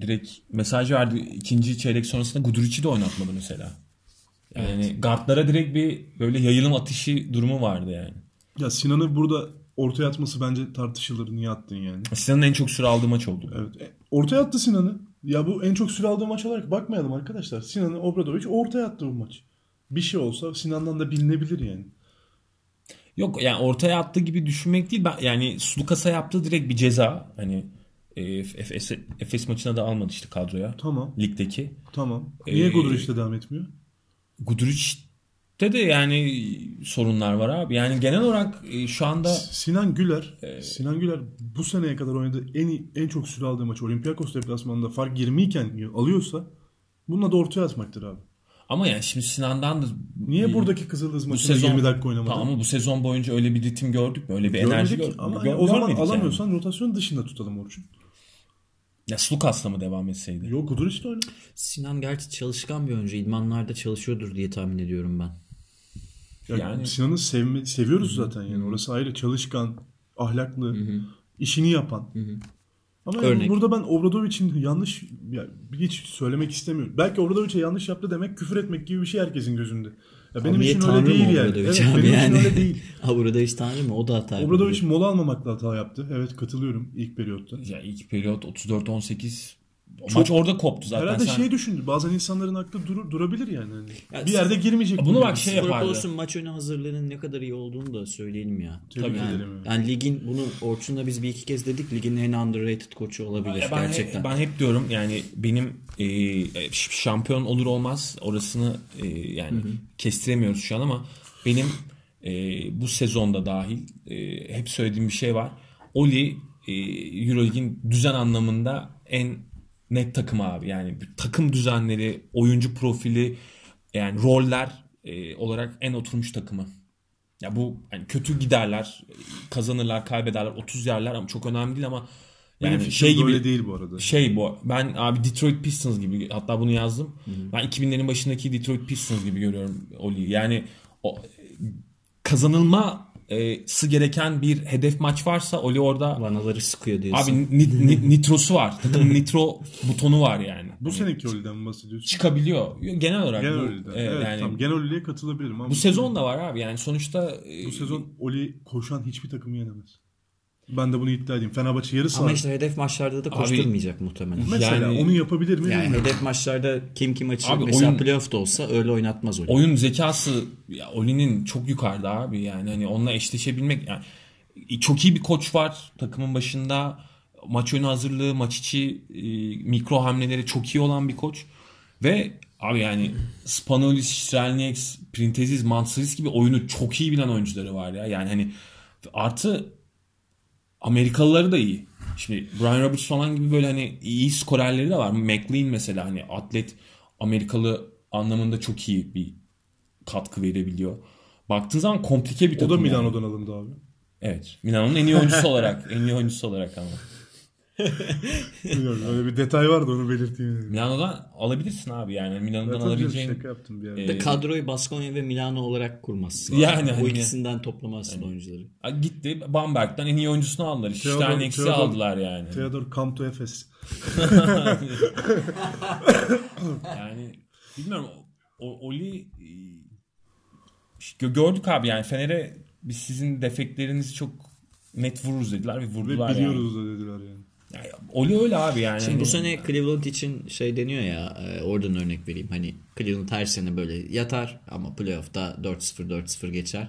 direkt mesaj verdi ikinci çeyrek sonrasında Guduric'i de oynatmadı mesela. Yani guardlara direkt bir böyle yayılım atışı durumu vardı yani. Ya Sinan'ı burada ortaya atması bence tartışılır. Niye attın yani? Sinan'ın en çok süre aldığı maç oldu. Evet. E, Ortaya attı Sinan'ı. Ya bu en çok süre aldığı maç olarak bakmayalım arkadaşlar. Sinan'ı Obradoviç ortaya attı bu maç. Bir şey olsa Sinan'dan da bilinebilir yani. Yok yani ortaya attığı gibi düşünmek değil. Ben, yani Sulukas'a yaptığı direkt bir ceza. Hani e, Efes, Efes maçına da almadı işte kadroya. Tamam. Ligdeki. Tamam. Niye Ee, Goduric'le devam etmiyor? Guduric'te de yani sorunlar var abi. Yani genel olarak e, şu anda Sinan Güler, Ee, Sinan Güler bu seneye kadar oynadığı en en çok süre aldığı maç Olympiakos deplasmanında fark 20 iken alıyorsa bununla da ortaya atmaktır abi. ama yani şimdi Sinan'dan da Niye buradaki Kızıldız bu maçında sezon 20 dakika oynamadı? Tamam ama bu sezon boyunca öyle bir ritim gördük mü? Öyle bir enerji Görmedik gördük. ama Gör- yani o zaman görmedik yani. alamıyorsan rotasyon dışında tutalım Orçun. Ya Slukas'la mı devam etseydi? Yok Guduric de oynar. Sinan gerçi çalışkan bir oyuncu. İdmanlarda çalışıyordur diye tahmin ediyorum ben. Ya Yani- Sinan'ı sevme, seviyoruz zaten yani. Orası ayrı çalışkan, ahlaklı, işini yapan. Ama yani Örnek. burada ben Obradovic'in yanlış ya hiç söylemek istemiyorum. Belki Obradovic'e yanlış yaptı demek küfür etmek gibi bir şey herkesin gözünde. Ya benim için öyle değil yani. Evet, benim yani? için öyle değil. (laughs) Obradovic tanrı mı? O da hata. Obradovic mola almamakla hata yaptı. Evet katılıyorum ilk periyotta. Ya ilk periyot 34-18 o maç orada koptu zaten. Herhalde Sen- şey düşündü. Bazen insanların aklı durur, durabilir yani. Hani Ya bir yerde girmeyecek. Bunu bu bak yani. şey Spor yapardı. Plus'un maç önü hazırlığının ne kadar iyi olduğunu da söyleyelim ya. Tebrik yani, ederim. yani ligin bunu Orçun'la biz bir iki kez dedik ligin en underrated koçu olabilir Ya ben, gerçekten. ben hep diyorum yani benim e, şampiyon olur olmaz orasını e, yani kestiremiyoruz şu an ama benim e, bu sezonda dahil e, hep söylediğim bir şey var. Oli e, Euroleague'in düzen anlamında en net takım abi. Yani takım düzenleri, oyuncu profili, yani roller e, olarak en oturmuş takımı. Ya bu yani kötü giderler, kazanırlar, kaybederler, 30 yerler ama çok önemli değil ama Benim yani fikrim şey gibi böyle değil bu arada. şey bu. Ben abi Detroit Pistons gibi hatta bunu yazdım. Ben 2000'lerin başındaki Detroit Pistons gibi görüyorum Oli'yi. Yani o kazanılması gereken bir hedef maç varsa Oli orada Vanaları sıkıyor diyorsun. abi ni- ni- nitrosu var. Takımın nitro butonu var yani. Bu seneki Oli'den mi bahsediyorsun? çıkabiliyor. Genel olarak Genel bu, Oli'den. e, Evet, yani tamam. Genel Oli'ye katılabilirim ama bu sezon da var abi. Yani sonuçta e, bu sezon Oli koşan hiçbir takımı yenemez. Ben de bunu iddia edeyim. Fenerbahçe yarı Ama saat. işte hedef maçlarda da koşturmayacak muhtemelen. Mesela yani- onu yapabilir mi? Yani bilmiyorum. hedef maçlarda kim kim açı Abi mesela oyun- playoff'ta olsa öyle oynatmaz oyunu. oyun zekası ya Oli'nin çok yukarıda abi yani hani onunla eşleşebilmek yani çok iyi bir koç var takımın başında maç önü hazırlığı maç içi e, mikro hamleleri çok iyi olan bir koç ve abi yani Spanolis, Strelnieks, Printezis, Mansaris gibi oyunu çok iyi bilen oyuncuları var ya yani hani artı Amerikalıları da iyi. Şimdi Brian Roberts falan gibi böyle hani iyi skorerleri de var. McLean mesela hani atlet Amerikalı anlamında çok iyi bir katkı verebiliyor. Baktığın zaman komplike bir O takım. da yani. Milano'dan alındı abi. Evet. Milano'nun en iyi oyuncusu (laughs) olarak. En iyi oyuncusu olarak ama. Bilmiyorum öyle bir detay vardı onu belirteyim. dedim. Milano'dan alabilirsin abi yani. Milano'dan Evet, alabileceğin. şaka yaptım bir ara. Ee, De kadroyu Baskonya ve Milano olarak kurmazsın. (laughs) Yani Bu hani- ikisinden toplamazsın oyuncuları. Ha, Gitti Bamberg'den en iyi oyuncusunu aldılar. Theodor- Theodor- aldılar yani. Theodor come to Efes. (laughs) Yani bilmiyorum o, Oli işte gördük abi yani Fener'e biz sizin defeklerinizi çok net vururuz dediler ve Ve vurdular yani. biliyoruz da dediler yani. Yani. Oli öyle abi yani. Şimdi Hani- bu sene Cleveland için şey deniyor ya e, oradan örnek vereyim. Hani Cleveland her sene böyle yatar ama playoff'ta 4-0 4-0 geçer.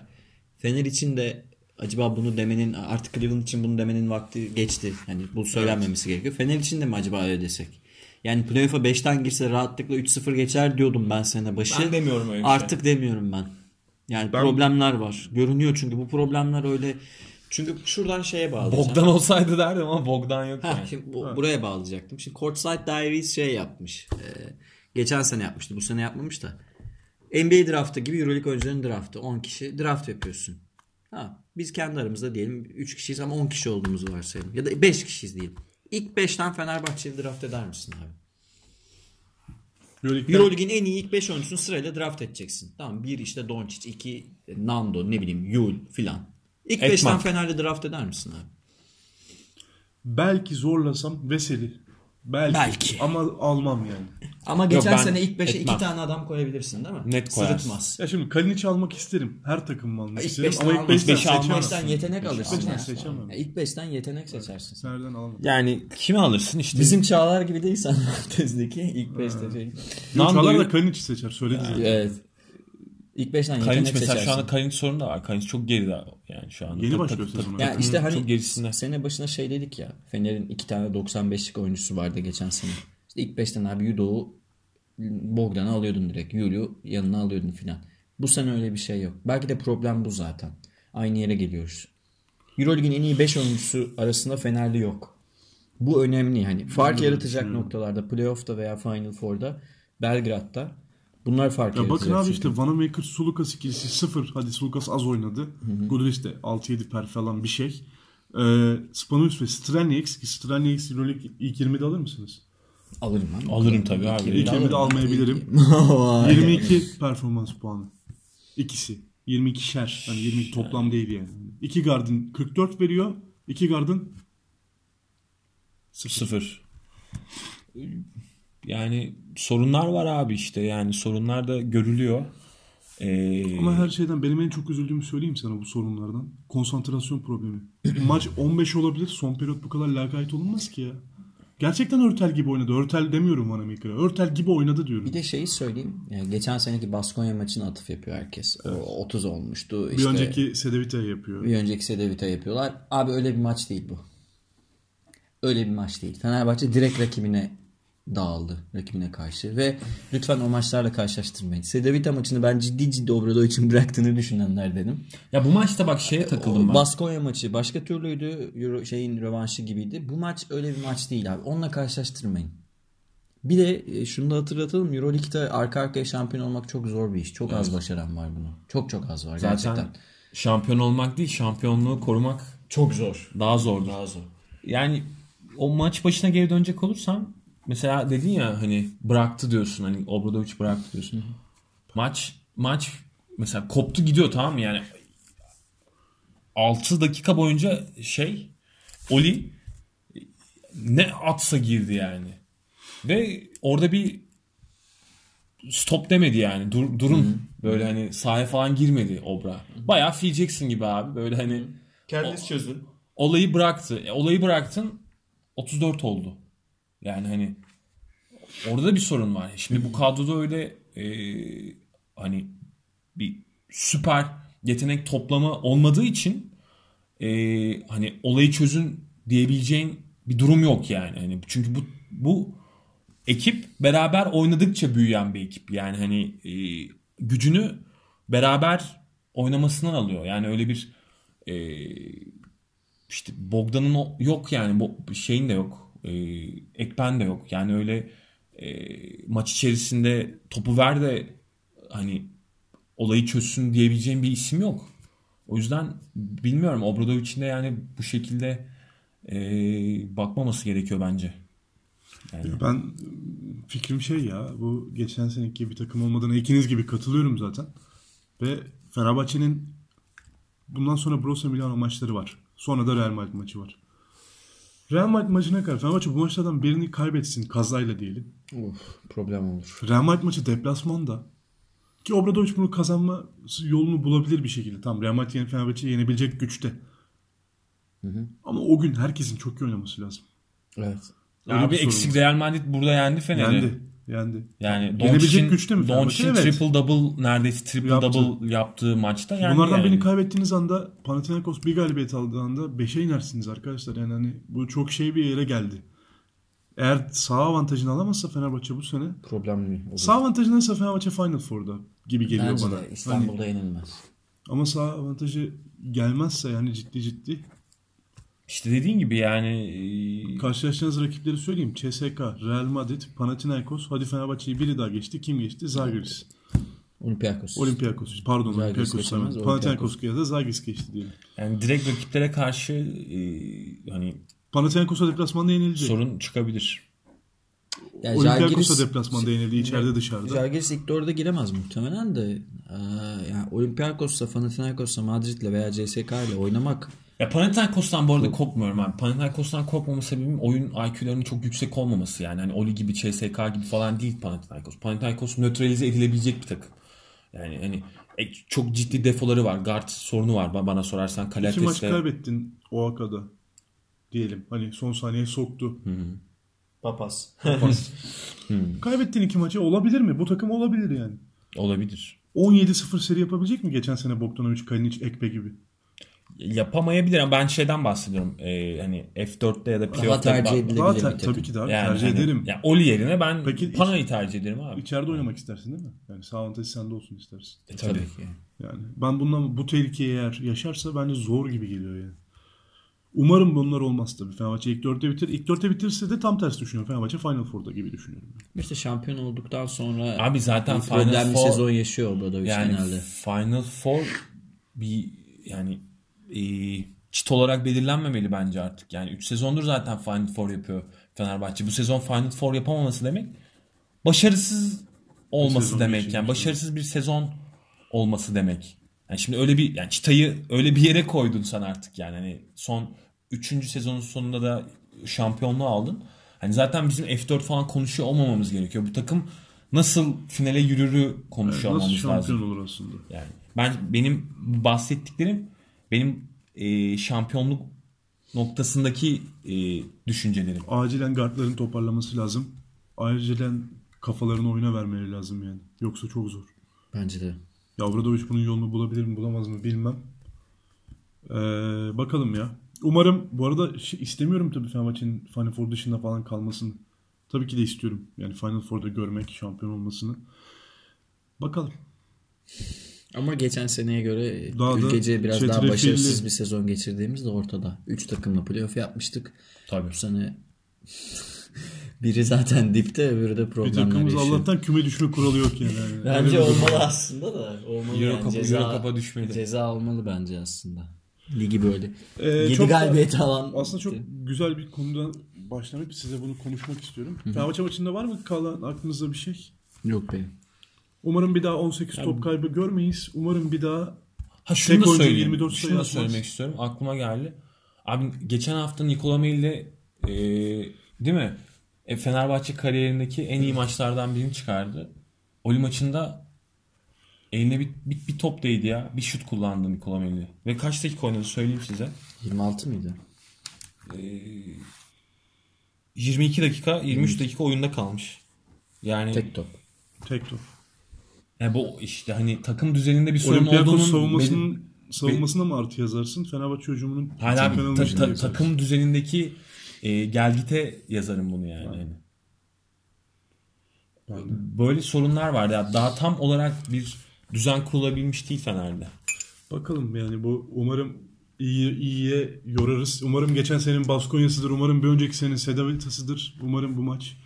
Fener için de acaba bunu demenin artık Cleveland için bunu demenin vakti geçti. Hani bu söylenmemesi gerekiyor. Fener için de mi acaba öyle desek? Yani playoff'a 5'ten girse rahatlıkla 3-0 geçer diyordum ben sene başı. Ben demiyorum öyle şey. Artık demiyorum ben. Yani Ben- problemler var. Görünüyor çünkü bu problemler öyle çünkü şuradan şeye bağlayacağım. Bogdan olsaydı derdim ama Bogdan yok Ha, yani. şimdi bu- buraya bağlayacaktım. Şimdi Courtside Diaries şey yapmış. Ee, geçen sene yapmıştı. Bu sene yapmamış da. NBA draftı gibi Euroleague oyuncuların draftı. 10 kişi draft yapıyorsun. Ha, biz kendi aramızda diyelim 3 kişiyiz ama 10 kişi olduğumuzu varsayalım. Ya da 5 kişiyiz diyelim. İlk 5'ten Fenerbahçe'yi draft eder misin abi? Euroleague'den- Euroleague'in en iyi ilk 5 oyuncusunu sırayla draft edeceksin. Tamam bir işte Doncic, iki Nando, ne bileyim Yul filan. İlk Etmem. 5'ten Fener'de draft eder misin abi? Belki zorlasam Veseli. Belki. Belki. Ama almam yani. Ama geçen ben sene ilk 5'e etmem. 2 tane adam koyabilirsin değil mi? Net koyarsın. Sırıtmaz. Ya şimdi Kalinic almak isterim. Her takımı almak İlk isterim. beşten Ama ilk almaz. 5'ten beşi almaz. seçemem. İlk 5'ten yetenek alırsın beşten seçemem. Ya İlk 5'ten yetenek seçersin. sen. Nereden alamam. Yani kimi alırsın işte. Bizim çağlar gibi değilsen tezdeki ilk 5'te şey. Çağlar Nando'yu da Kalinic'i seçer. Söyledi zaten. Evet. İlk 5'ten yetenek Kalinic mesela seçersin. şu anda Kalinic sorunu da var. Kalinic çok geride yani şu anda. Yeni başlıyor tak- tak- sezona. Ya takımın işte hani çok gerisinde. sene başına şey dedik ya. Fener'in iki tane 95'lik oyuncusu vardı geçen sene. İşte ilk 5'ten abi Yudo'u Bogdan'ı alıyordun direkt. Yulu yanına alıyordun filan. Bu sene öyle bir şey yok. Belki de problem bu zaten. Aynı yere geliyoruz. Euroleague'in en iyi 5 oyuncusu arasında Fenerli yok. Bu önemli. Hani fark yaratacak noktalarda playoff'ta veya Final Four'da Belgrad'da bunlar fark Ya bakın abi çünkü. işte Vanamaker Sulukas ikilisi 0. Hadi Sulukas az oynadı. Guduric de 6-7 per falan bir şey. Ee, Spanulis ve Stranieks ki Euroleague ilk 20'de alır mısınız? alırım ben. Alırım tabii abi. İlk 20'de almayabilirim. (laughs) Vay. 22 performans puanı. İkisi. 22'şer. Hani 22 toplam değil yani. 2 gardın 44 veriyor. 2 gardın Sıfır. Yani sorunlar var abi işte yani sorunlar da görülüyor. Ee, Ama her şeyden benim en çok üzüldüğümü söyleyeyim sana bu sorunlardan. Konsantrasyon problemi. Maç (clears throat) 15 olabilir. Son periyot bu kadar lakayt olunmaz ki ya. Gerçekten Örtel gibi oynadı. Örtel demiyorum Vanamaker'a. Örtel gibi oynadı diyorum. Bir de şeyi söyleyeyim. Yani geçen seneki Baskonya maçına atıf yapıyor herkes. O 30 olmuştu. bir İşte önceki Sedevita yapıyor. bir önceki Sedevita yapıyorlar. Abi öyle bir maç değil bu. Öyle bir maç değil. Fenerbahçe direkt rakibine dağıldı. Rakibine karşı. Ve lütfen o maçlarla karşılaştırmayın. Sedevita maçını ben ciddi ciddi Obrado için (laughs) bıraktığını düşünenlerdenim. ya bu maçta bak şeye takıldım ben. Baskonya maçı başka türlüydü. Euro, şeyin rövanşı gibiydi. Bu maç öyle bir maç değil abi. Onunla karşılaştırmayın. Bir de e, şunu da hatırlatalım. Euroleague'de arka arkaya şampiyon olmak çok zor bir iş. Çok az başaran var bunu. Çok çok az var Zaten gerçekten. şampiyon olmak değil şampiyonluğu korumak Çok zor. daha zor. Daha zor. Yani o maç başına geri dönecek olursam mesela dedin ya hani bıraktı diyorsun hani Obradovic bıraktı diyorsun. Maç maç mesela koptu gidiyor tamam mı yani 6 dakika boyunca şey Oli ne atsa girdi yani. Ve orada bir stop demedi yani. Dur, durun. Böyle hani sahaya falan girmedi Obra. Bayağı Phil Jackson gibi abi. Böyle hani Kendiniz çözün. olayı bıraktı. E, olayı bıraktın 34 oldu. Yani hani orada da bir sorun var. Şimdi bu kadroda öyle e, hani bir süper yetenek toplamı olmadığı için e, hani olayı çözün diyebileceğin bir durum yok yani. Hani çünkü bu bu ekip beraber oynadıkça büyüyen bir ekip. Yani hani e, gücünü beraber oynamasından alıyor. Yani öyle bir e, işte Bogdan'ın yok yani bu şeyin de yok. E, Ekpen de yok. Yani öyle e, maç içerisinde topu ver de hani olayı çözsün diyebileceğim bir isim yok. O yüzden bilmiyorum Obradovic'in de yani bu şekilde e, bakmaması gerekiyor bence. Ben fikrim şey ya bu geçen seneki bir takım olmadığına ikiniz gibi katılıyorum zaten. Ve Fenerbahçe'nin bundan sonra Borussia Milano maçları var. Sonra da Real Madrid maçı var. Real Madrid maçına kadar Fenerbahçe bu maçlardan birini kaybetsin kazayla diyelim. Uf, problem olur. Real Madrid maçı deplasmanda. Ki Obradovic bunu kazanma yolunu bulabilir bir şekilde. Tamam Real Madrid yeni Fenerbahçe'yi yenebilecek güçte. Ama o gün herkesin çok iyi oynaması lazım. Evet. Öyle Abi bir eksik. Real Madrid burada yendi Fener'i. Yendi. Yendi. Yani Doncic'in güçte mi Doncic'in Fenerbahçe? Evet. triple double neredeyse triple Yaptı. double yaptığı maçta yendi Bunlardan yani. birini kaybettiğiniz anda Panathinaikos bir galibiyet aldığı anda 5'e inersiniz arkadaşlar. Yani hani bu çok şey bir yere geldi. Eğer sağ avantajını alamazsa Fenerbahçe bu sene Problemli olur. sağ avantajını alırsa Fenerbahçe Final Four'da gibi geliyor Bence bana. de Hani, İstanbul'da yenilmez. ama sağ avantajı gelmezse yani ciddi ciddi İşte dediğin gibi yani e, karşılaştığınız rakipleri söyleyeyim. CSK, Real Madrid, Panathinaikos. Hadi Fenerbahçe'yi biri daha geçti. Kim geçti? Zagris. Olympiakos. Olympiakos. Pardon Zagris Olympiakos. geçemez, Panathinaikos. Ya da Zagris geçti diyelim. yani direkt rakiplere karşı e, hani Panathinaikos'a deplasmanda yenildi. sorun çıkabilir. Yani Olympiakos'a Žalgiris- deplasmanda yenildi. içeride dışarıda. Žalgiris ilk dörde giremez muhtemelen de ee, yani Olympiakos'la, Panathinaikos'la, Madrid'le veya CSK ile oynamak Ya Panathinaikos'tan bu arada korkmuyorum abi. Panathinaikos'tan korkmama sebebim oyun IQ'larının çok yüksek olmaması yani. Hani Oli gibi, CSK gibi falan değil Panathinaikos. Panathinaikos nötralize edilebilecek bir takım. Yani hani e, çok ciddi defoları var. Guard sorunu var ba- bana sorarsan. İki maç kaybettin Oaka'da. Diyelim. Hani son saniye soktu. Papas. (laughs) Kaybettin iki maçı. Olabilir mi? Bu takım olabilir yani. olabilir. 17-0 seri yapabilecek mi geçen sene Bogdanovic, Kalinic, Ekpe gibi? Yapamayabilir ama ben şeyden bahsediyorum. Ee, hani F4'te ya da Daha playoff'ta tercih edilebilir Daha bir ter- takım. tabii ki daha yani tercih hani- ederim. Ya Oli yerine ben Peki- Pana'yı tercih ederim abi. İçeride oynamak istersin değil mi? Yani sağ avantajı sende olsun istersin. E, Tabii tabii. ki. Yani ben bundan bu tehlikeyi eğer yaşarsa bence zor gibi geliyor yani. Umarım bunlar olmaz tabii. Fenerbahçe ilk dörtte bitir. İlk dörtte bitirse de tam tersi düşünüyorum. Fenerbahçe Final Four'da gibi düşünüyorum. İşte şampiyon olduktan sonra Abi zaten Final Four- sezon yaşıyor Obradoviç Yani genelde. Final Four bir yani e, çit olarak belirlenmemeli bence artık. Yani 3 sezondur zaten Final Four yapıyor Fenerbahçe. Bu sezon Final Four yapamaması demek başarısız olması demek. Yani başarısız bir sezon olması demek. Yani şimdi öyle bir yani çıtayı öyle bir yere koydun sen artık yani hani son 3. sezonun sonunda da şampiyonluğu aldın. Hani zaten bizim F4 falan konuşuyor olmamamız gerekiyor. Bu takım nasıl finale yürürü konuşuyor Nasıl olmamız lazım. şampiyon olur aslında? Yani ben benim bahsettiklerim benim e, şampiyonluk noktasındaki e, düşüncelerim. Acilen guardların toparlaması lazım. Acilen kafalarını oyuna vermeleri lazım yani. Yoksa çok zor. Bence de. Ya Obradoviç bunun yolunu bulabilir mi bulamaz mı bilmem. Ee, bakalım ya. Umarım bu arada şey, istemiyorum tabii Fenerbahçe'nin Final Four dışında falan kalmasını. Tabii ki de istiyorum. Yani Final Four'da görmek, şampiyon olmasını. Bakalım. Ama geçen seneye göre Daha da ülkece biraz daha başarısız bir sezon geçirdiğimiz de ortada. 3 takımla playoff yapmıştık. Tabii. Bu sene (laughs) biri zaten dipte öbürü de Bir problemler takımımız yaşıyor. Allah'tan küme düşme kuralı yok yani. (laughs) Bence öyle bir- olmalı aslında da. Olmalı Euro yani. Cup'a- Ceza, Euro Cup'a düşmeli. Ceza olmalı bence aslında. Ligi böyle. Ee, 7 çok da- galibiyet alan. Aslında çok güzel bir konudan başlamayıp size bunu konuşmak istiyorum. Fenerbahçe maçında var mı kalan aklınızda bir şey? Yok benim. Umarım bir daha 18 top kaybı görmeyiz. Umarım bir daha Ha şunu Tek da oyuncu söyleyeyim. 24 sayı şunu da atmaz. söylemek istiyorum. Aklıma geldi. Abi geçen hafta Nikola Melli e, değil mi? E, Fenerbahçe kariyerindeki en iyi maçlardan birini çıkardı. Oli maçında eline bir, bir, bir top değdi ya. Bir şut kullandı Nikola Melli. Ve kaç dakika oynadı söyleyeyim size. 26 mıydı? 22 dakika, 23 dakika oyunda kalmış. Yani, Tek top. tek top. Yani bu işte hani takım düzeninde bir sorun Olympiakos olduğunun savunmasının savunmasına mı artı yazarsın? Fenerbahçe hücumunun Hayır abi ta- ta- takım düzenindeki e, gelgite yazarım bunu yani. Hani Böyle sorunlar vardı. Ya daha tam olarak bir düzen kurulabilmiş değil Fener'de. Bakalım yani bu umarım iyi iyiye yorarız. Umarım geçen senenin Baskonya'sıdır. Umarım bir önceki senenin Sedavitas'ıdır. Umarım bu maç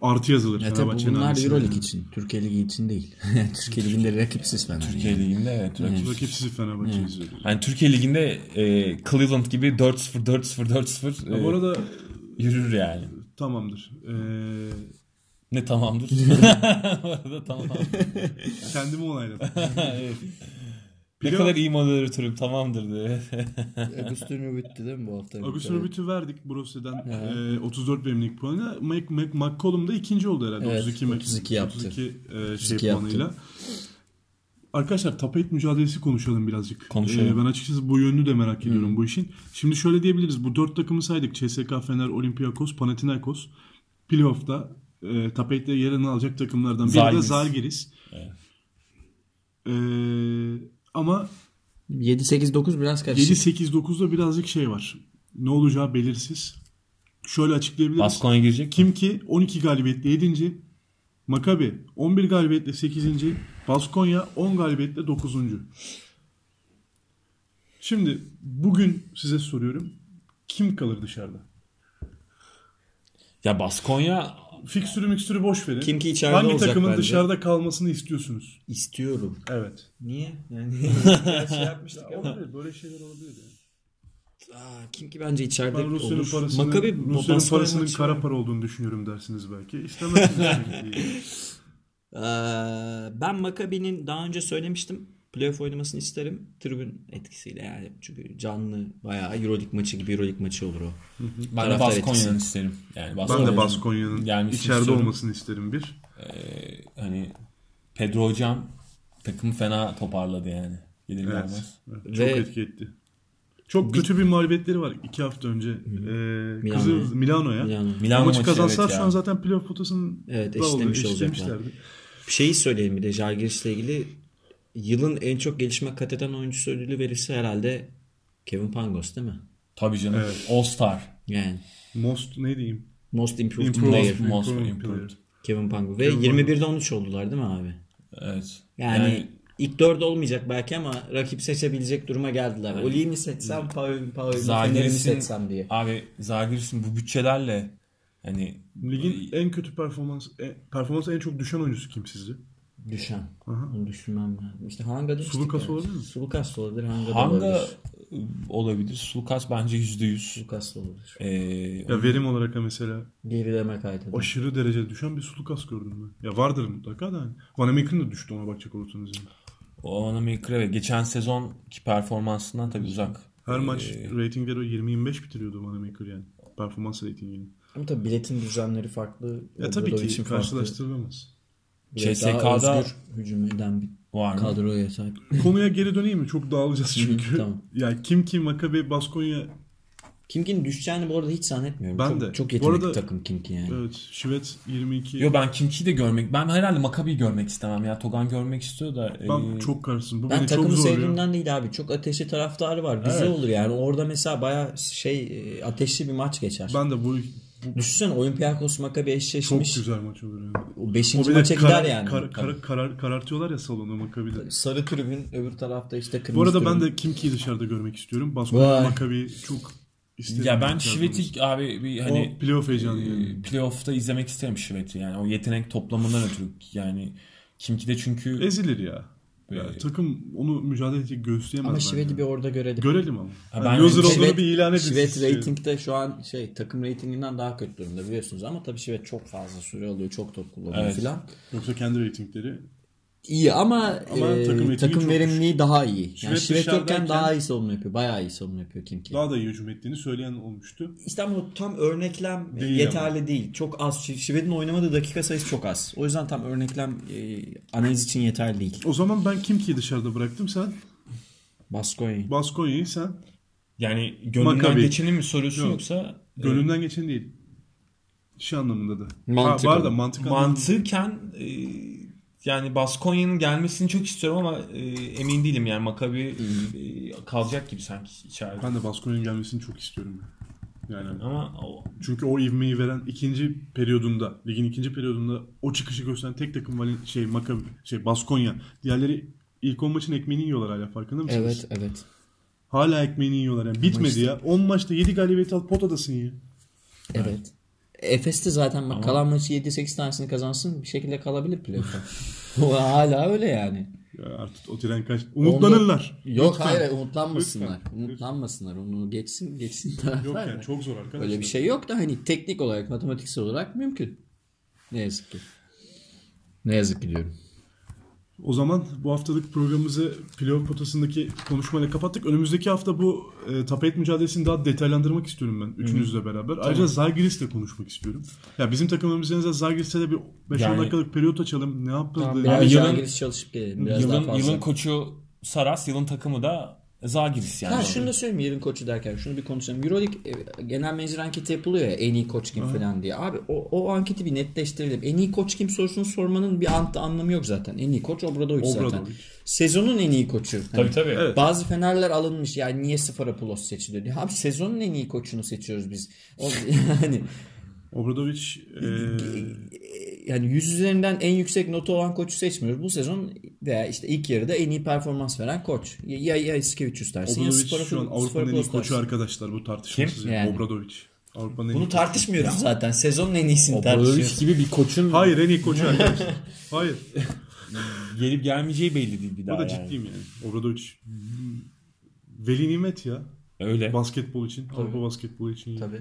artı yazılır. Ya tabii Fenerbahçe'nin bunlar. Euroleague için. Türkiye Ligi için değil. (laughs) Türkiye Ligi'nde rakipsiz Fener. Türkiye yani. Ligi'nde evet. rakip- Rakipsiz Fenerbahçe izliyoruz. Yani Türkiye Ligi'nde e, Cleveland gibi 4-0 4-0 4-0 Ya e, bu arada yürür yani. tamamdır. Ee, Ne tamamdır? (laughs) (laughs) Bu arada tamam. kendimi onayladım. evet. Ne Playoff- kadar iyi moderatörüm tamamdır diye. (laughs) Agustin bitti değil mi bu hafta? Agustin Rübüt'ü verdik Borussia'dan e, 34 verimlilik puanıyla. Mike, Mike, McCollum da ikinci oldu herhalde. Evet, 32, 32 yaptı. 32 e, şey 32 yaptı. puanıyla. Arkadaşlar top 8 mücadelesi konuşalım birazcık. Konuşalım. E, ben açıkçası bu yönünü de merak ediyorum bu işin. Şimdi şöyle diyebiliriz. Bu dört takımı saydık. CSK, Fener, Olympiakos, Panathinaikos. Playoff'ta e, top 8'de yerini alacak takımlardan biri de Zalgiris. Evet. E, ama 7-8-9 biraz karışık. 7-8-9'da birazcık şey var. Ne olacağı belirsiz. Şöyle açıklayabiliriz. Baskonya girecek. Kim ki 12 galibiyetle 7. Makabi 11 galibiyetle 8. Baskonya 10 galibiyetle 9. Şimdi bugün size soruyorum. Kim kalır dışarıda? Ya Baskonya Fikstürü mikstürü boş verin. Kim ki içeride Hangi olacak takımın bence? dışarıda kalmasını istiyorsunuz? İstiyorum. Evet. Niye? Yani (laughs) şey yapmıştık olabilir. Böyle şeyler olabilir. Yani. Aa, kim ki bence içeride Ben Rusya'nın olur. parasının, Maccabi Rusya'nın parasının maçı kara var. para olduğunu düşünüyorum dersiniz belki. İstemezsiniz. Ee, ben (laughs) Maccabi'nin daha önce söylemiştim. Playoff oynamasını isterim. Tribün etkisiyle yani. Çünkü canlı bayağı Euroleague maçı gibi Euroleague maçı olur o. ben de Baskonya'nın isterim. Yani ben Baskonya'nın de Baskonya'nın içeride istiyorum. olmasını isterim bir. Hani Pedro hocam takımı fena toparladı yani. Gelir Evet. gelmez. Evet, Çok Ve- etki etti. Çok kötü bir mağlubiyetleri var iki hafta önce. Ee, kızı Milano'ya. Milano. Milano maçı maçı kazansalar evet şu an zaten playoff potasının Evet, da eşitlemiş oluyor, olacaklar. eşitlemişlerdi. Bir şeyi söyleyeyim bir de Jalgiris'le ilgili. Yılın en çok gelişme kat eden oyuncusu ödülü verirse herhalde Kevin Pangos değil mi? Tabii canım. Evet. All Star. Yani Most ne diyeyim? Most Improved Improved. Player. Most, most Improved improved. Kevin Pangos. Ve Kevin 21'de 13 oldular değil mi abi? Evet. Yani, ilk dört olmayacak belki ama rakip seçebilecek duruma geldiler. Oli'yi mi seçsem, Paul, Paul Fener'i mi seçsem diye. abi Zagiris'in bu bütçelerle hani Ligin en kötü performans en, performansı en çok düşen oyuncusu kim sizce? Düşen. Aha. Onu düşünmem lazım. İşte Hanga demiştik Sulukas ya. olabilir mi? Sulukas da olabilir. Hanga, da Hanga olabilir. olabilir. Sulukas bence %100. Sulukas da olabilir. Ee, Ya verim olarak ha mesela Gerileme kaydı. aşırı derecede düşen bir Sulukas gördüm ben. Ya vardır mutlaka da. hani. Vanamaker'ın da düştü ona bakacak olursanız yani. o Wanamaker ve geçen sezonki performansından tabii uzak. Her maç Ee, ratingleri 20-25 bitiriyordu Vanamaker yani. Performans ratingini. Ama tabii biletin düzenleri farklı. Ya tabii ki farklı. karşılaştırılamaz. Daha CSK'da hücum eden bir var mı? kadroya sahip. Konuya geri döneyim mi? Çok dağılacağız çünkü. tamam. (laughs) Ya kim kim Makabe, Baskonya Kimkin düşeceğini bu arada hiç zannetmiyorum. Ben çok, de. Çok Bu yetenekli arada- takım Kimki yani. evet Şivet 22. Yo ben Kimki'yi de görmek. Ben herhalde Makabi'yi görmek istemem ya. Togan görmek istiyor da. Ben ee, çok karşısın. Bu Ben beni çok takımı zorluyor. sevdiğimden değil abi. Çok ateşli taraftarı var. Güzel Evet. olur yani. Orada mesela baya şey e, ateşli bir maç geçer. Ben de bu, bu Düşünsene Olympiakos Maccabi çok eşleşmiş. güzel maç olur yani. O O 5. bir de maça karar- gider yani. kar- kar- karar- karartıyorlar ya salonu Makabi'de. Sarı tribün öbür tarafta işte kırmızı Bu arada ben tribün. de Kimki'yi dışarıda görmek istiyorum. Baskonya. Makabi çok isterim. Ya ben Trabzon'da. Şivet'i abi bir hani o playoff heyecanı e, yani. playoff'ta izlemek isterim Şivet'i yani. O yetenek toplamından ötürü yani Kimki'de çünkü Ezilir ya. Ya Ee, takım onu mücadele edecek göğüsleyemez Ama. Şivet'i bir orada görelim. Görelim ama. Ha, Yani ben- loser olduğunu Şivet- bir ilan edin. Şivet siz. ratingde şu an şey takım ratinginden daha kötü durumda biliyorsunuz ama tabii Şivet çok fazla süre alıyor, çok top kullanıyor Evet. filan. Yoksa kendi ratingleri. İyi ama, Ama e, takım verimliliği daha iyi. Yani Şivet yokken daha iyi savunma yapıyor. Bayağı iyi savunma yapıyor Kimki. Daha da iyi hücum ettiğini söyleyen olmuştu. İstanbul tam örneklem Değil yeterli değil. Çok az. Şi- Şivet'in oynamadığı dakika sayısı çok az. O yüzden tam örneklem e, analiz için yeterli değil. O zaman ben Kimki'yi dışarıda bıraktım. Sen Baskonya. Baskonya'yı sen yani gönlünden Maccabi. geçeni mi soruyorsun Yok. yoksa e, gönlünden geçen değil. Şey anlamında da. Mantık ha, var da mantık anlamında. mantıken e, yani Baskonya'nın gelmesini çok istiyorum ama e, emin değilim yani Makabi e, kalacak gibi sanki içeride. Ben de Baskonya'nın gelmesini çok istiyorum. Yani Ama çünkü o ivmeyi veren ikinci periyodunda, ligin ikinci periyodunda o çıkışı gösteren tek takım Valen- şey Makabi, şey Baskonya. Diğerleri ilk 10 maçın ekmeğini yiyorlar hala farkında mısınız? Evet evet. Hala ekmeğini yiyorlar yani. Bitmedi işte- ya. 10 maçta 7 galibiyet al potadasın ya. Evet. Efes de zaten bak kalan maçı 7-8 tanesini kazansın bir şekilde kalabilir playoff'a. (laughs) Hala öyle yani. ya artık o tren kaç. Umutlanırlar. Yok Lütfen. hayır umutlanmasınlar. Lütfen. Umutlanmasınlar. Onu geçsin geçsin. Yok yani çok zor arkadaşlar. Öyle bir şey yok da hani teknik olarak matematiksel olarak mümkün. Ne yazık ki. Ne yazık ki diyorum. O zaman bu haftalık programımızı playoff potasındaki konuşmayla kapattık. Önümüzdeki hafta bu e, 8 mücadelesini daha detaylandırmak istiyorum ben. Üçünüzle beraber. Ayrıca Zalgiris'le konuşmak istiyorum. Ya bizim takımımız yanında Zalgiris'te de bir 5-10 Yani- dakikalık periyot açalım. Ne yapıldı? Tamam, Ya bir yılın- Jalgiris çalışıp gelelim. Biraz daha yılın, fazla. yılın koçu Saras, yılın takımı da Zagiris yani. Ha şunu da söyleyeyim yılın koçu derken şunu bir konuşalım. Euroleague e, genel menajer anketi yapılıyor ya en iyi koç kim falan diye. Abi o, o anketi bir netleştirelim. En iyi koç kim sorusunu sormanın bir ant- anlamı yok zaten. En iyi koç Obradovic, zaten. Obradovic. Sezonun en iyi koçu. Tabii Hani tabii. Evet. Bazı fenerler alınmış yani niye Sıfırapoulos seçiliyor diye. Abi sezonun en iyi koçunu seçiyoruz biz. O, (laughs) yani Obradovic e, yani 100 üzerinden en yüksek notu olan koçu seçmiyoruz. Bu sezon veya işte ilk yarıda en iyi performans veren koç. Ya ya, ya Iskevicius dersin ya Obradovic şu an Avrupa'nın en iyi koçu arkadaşlar. Bu tartışmasız. Kim? Yani. Obradovic. Avrupa'nın Bunu koçu. tartışmıyoruz zaten. Sezonun en iyisini Obradovic tartışıyoruz. gibi bir koçun Hayır en iyi koçu arkadaşlar. (laughs) Hayır. gelip gelmeyeceği belli değil bir daha Burada yani. ciddiyim yani. Obradovic veli nimet ya. Öyle. Basketbol için. Avrupa basketbolu için. Tabii.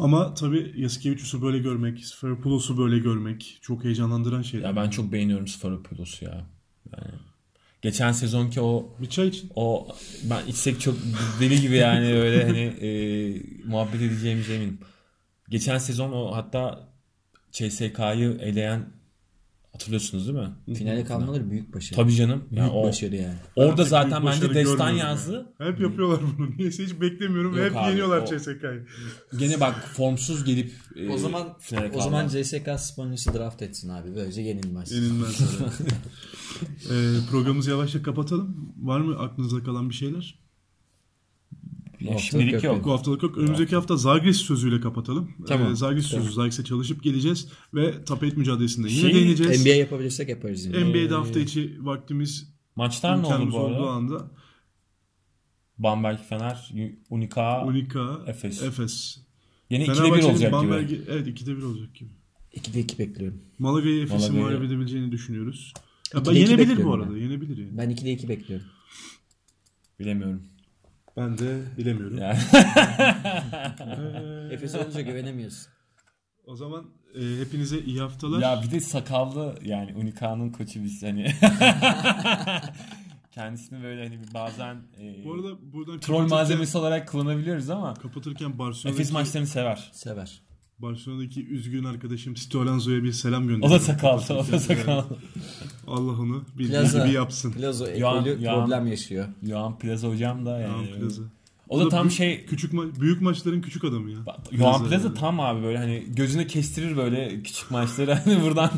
Ama tabii Yasikevicius'u böyle görmek, Sferopoulos'u böyle görmek çok heyecanlandıran şeyler. Ya ben çok beğeniyorum Sfaropoulos'u ya. Yani geçen sezonki o Bir çay için. o ben içsek çok deli gibi yani öyle hani e, muhabbet edeceğimize eminim. Geçen sezon o hatta CSK'yı eleyen hatırlıyorsunuz değil mi? Finale kalmaları büyük başarı. Tabii canım. Büyük Yani o, başarı yani. orada zaten bence destan yazdı. yani. Hep yapıyorlar bunu. Niyeyse hiç beklemiyorum ve Yok hep abi, yeniyorlar o- CSK'yı. Gene bak formsuz gelip e, O zaman finale o kaldı. zaman CSK Spanyol'si draft etsin abi. Böylece yenilmez. Yenilmez. (laughs) ee, programımızı yavaşça kapatalım. Var mı aklınızda kalan bir şeyler? Haftalık şimdilik yok. Bu haftalık yok. Önümüzdeki hafta Zagris sözüyle kapatalım. Tamam. Ee, Zagris sözü. Zagris'e çalışıp geleceğiz ve 8 mücadelesinde yine Şey, değineceğiz. NBA yapabilirsek yaparız yine. NBA'de hafta içi vaktimiz Maçlar ne oldu bu olduğu arada? anda Bamberg Fener, Unica. Unica, Efes. Efes. Yine 2'de 1 Fenerbahçe'nin olacak gibi. Bamberg'i- Evet 2'de 1 olacak gibi. 2'de 2 bekliyorum. Malaga'yı Efes'i mağlup edebileceğini düşünüyoruz. Ya, iki yenebilir bu arada. Yenebilir yani. Ben 2'de 2 bekliyorum. Bilemiyorum. Ben de bilemiyorum. Yani. (laughs) Efes olunca güvenemiyorsun. O zaman e, hepinize iyi haftalar. ya bir de sakallı yani Unica'nın koçu biz hani. (laughs) Kendisini böyle hani bazen e, Bu arada buradan troll kapatırken- malzemesi olarak kullanabiliyoruz ama kapatırken Barcelona'daki, Efes maçlarını sever. Sever. Barcelona'daki üzgün arkadaşım Sito Alonso'ya bir selam O gönderiyorum. da sakallı, o da sakallı. Allah onu bildiği Plaza. gibi yapsın. Plazo Yoğan- ekolü Yoğan- problem yaşıyor. Yohan Plaza hocam da yani. Tamam, Plaza. O da tam büyük- şey küçük ma- büyük maçların küçük adamı ya. Yohan Plaza yani. tam abi böyle hani gözüne kestirir böyle küçük maçları (laughs) hani buradan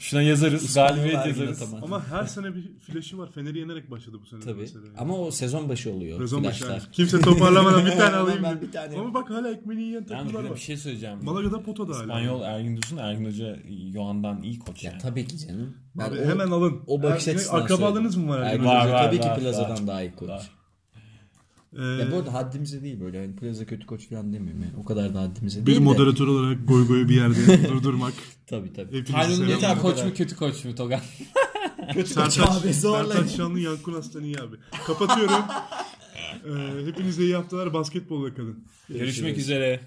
şuna yazarız galibiyet yazarız. Argin Ama her sene bir flaşı var. Fener'i yenerek başladı bu sene. Tabii. mesela. Ama o sezon başı oluyor. Sezon başı yani. Kimse toparlamadan bir tane (laughs) alayım. Ben bir tane- Ama bak hala ekmeğini yiyen takımlar var. bir şey söyleyeceğim. Malaga'da potada hala. İspanyol Ergin Dursun, Ergin Hoca Yohan'dan iyi koç Ya yani. tabii ki canım. Ben Abi o, hemen alın. o bakış açısından Akrabalığınız mı var? Ergin Hoca tabii ki Plaza'dan daha iyi koç. Ee, Ya bu arada haddimize değil böyle. Yani Plaza kötü koç falan demiyorum yani. O kadar da haddimize bir değil de. moderatör olarak goy goyu bir yerde (laughs) durdurmak. Tabii tabii. Selam. yeter koç mu kötü koç mu Togan? (laughs) Sertaç, abi, zorla. Sertaç Şanlı Yankun Aslan iyi abi. Kapatıyorum. (laughs) ee, hepinize iyi haftalar. Basketbolla kalın. Görüşmek üzere.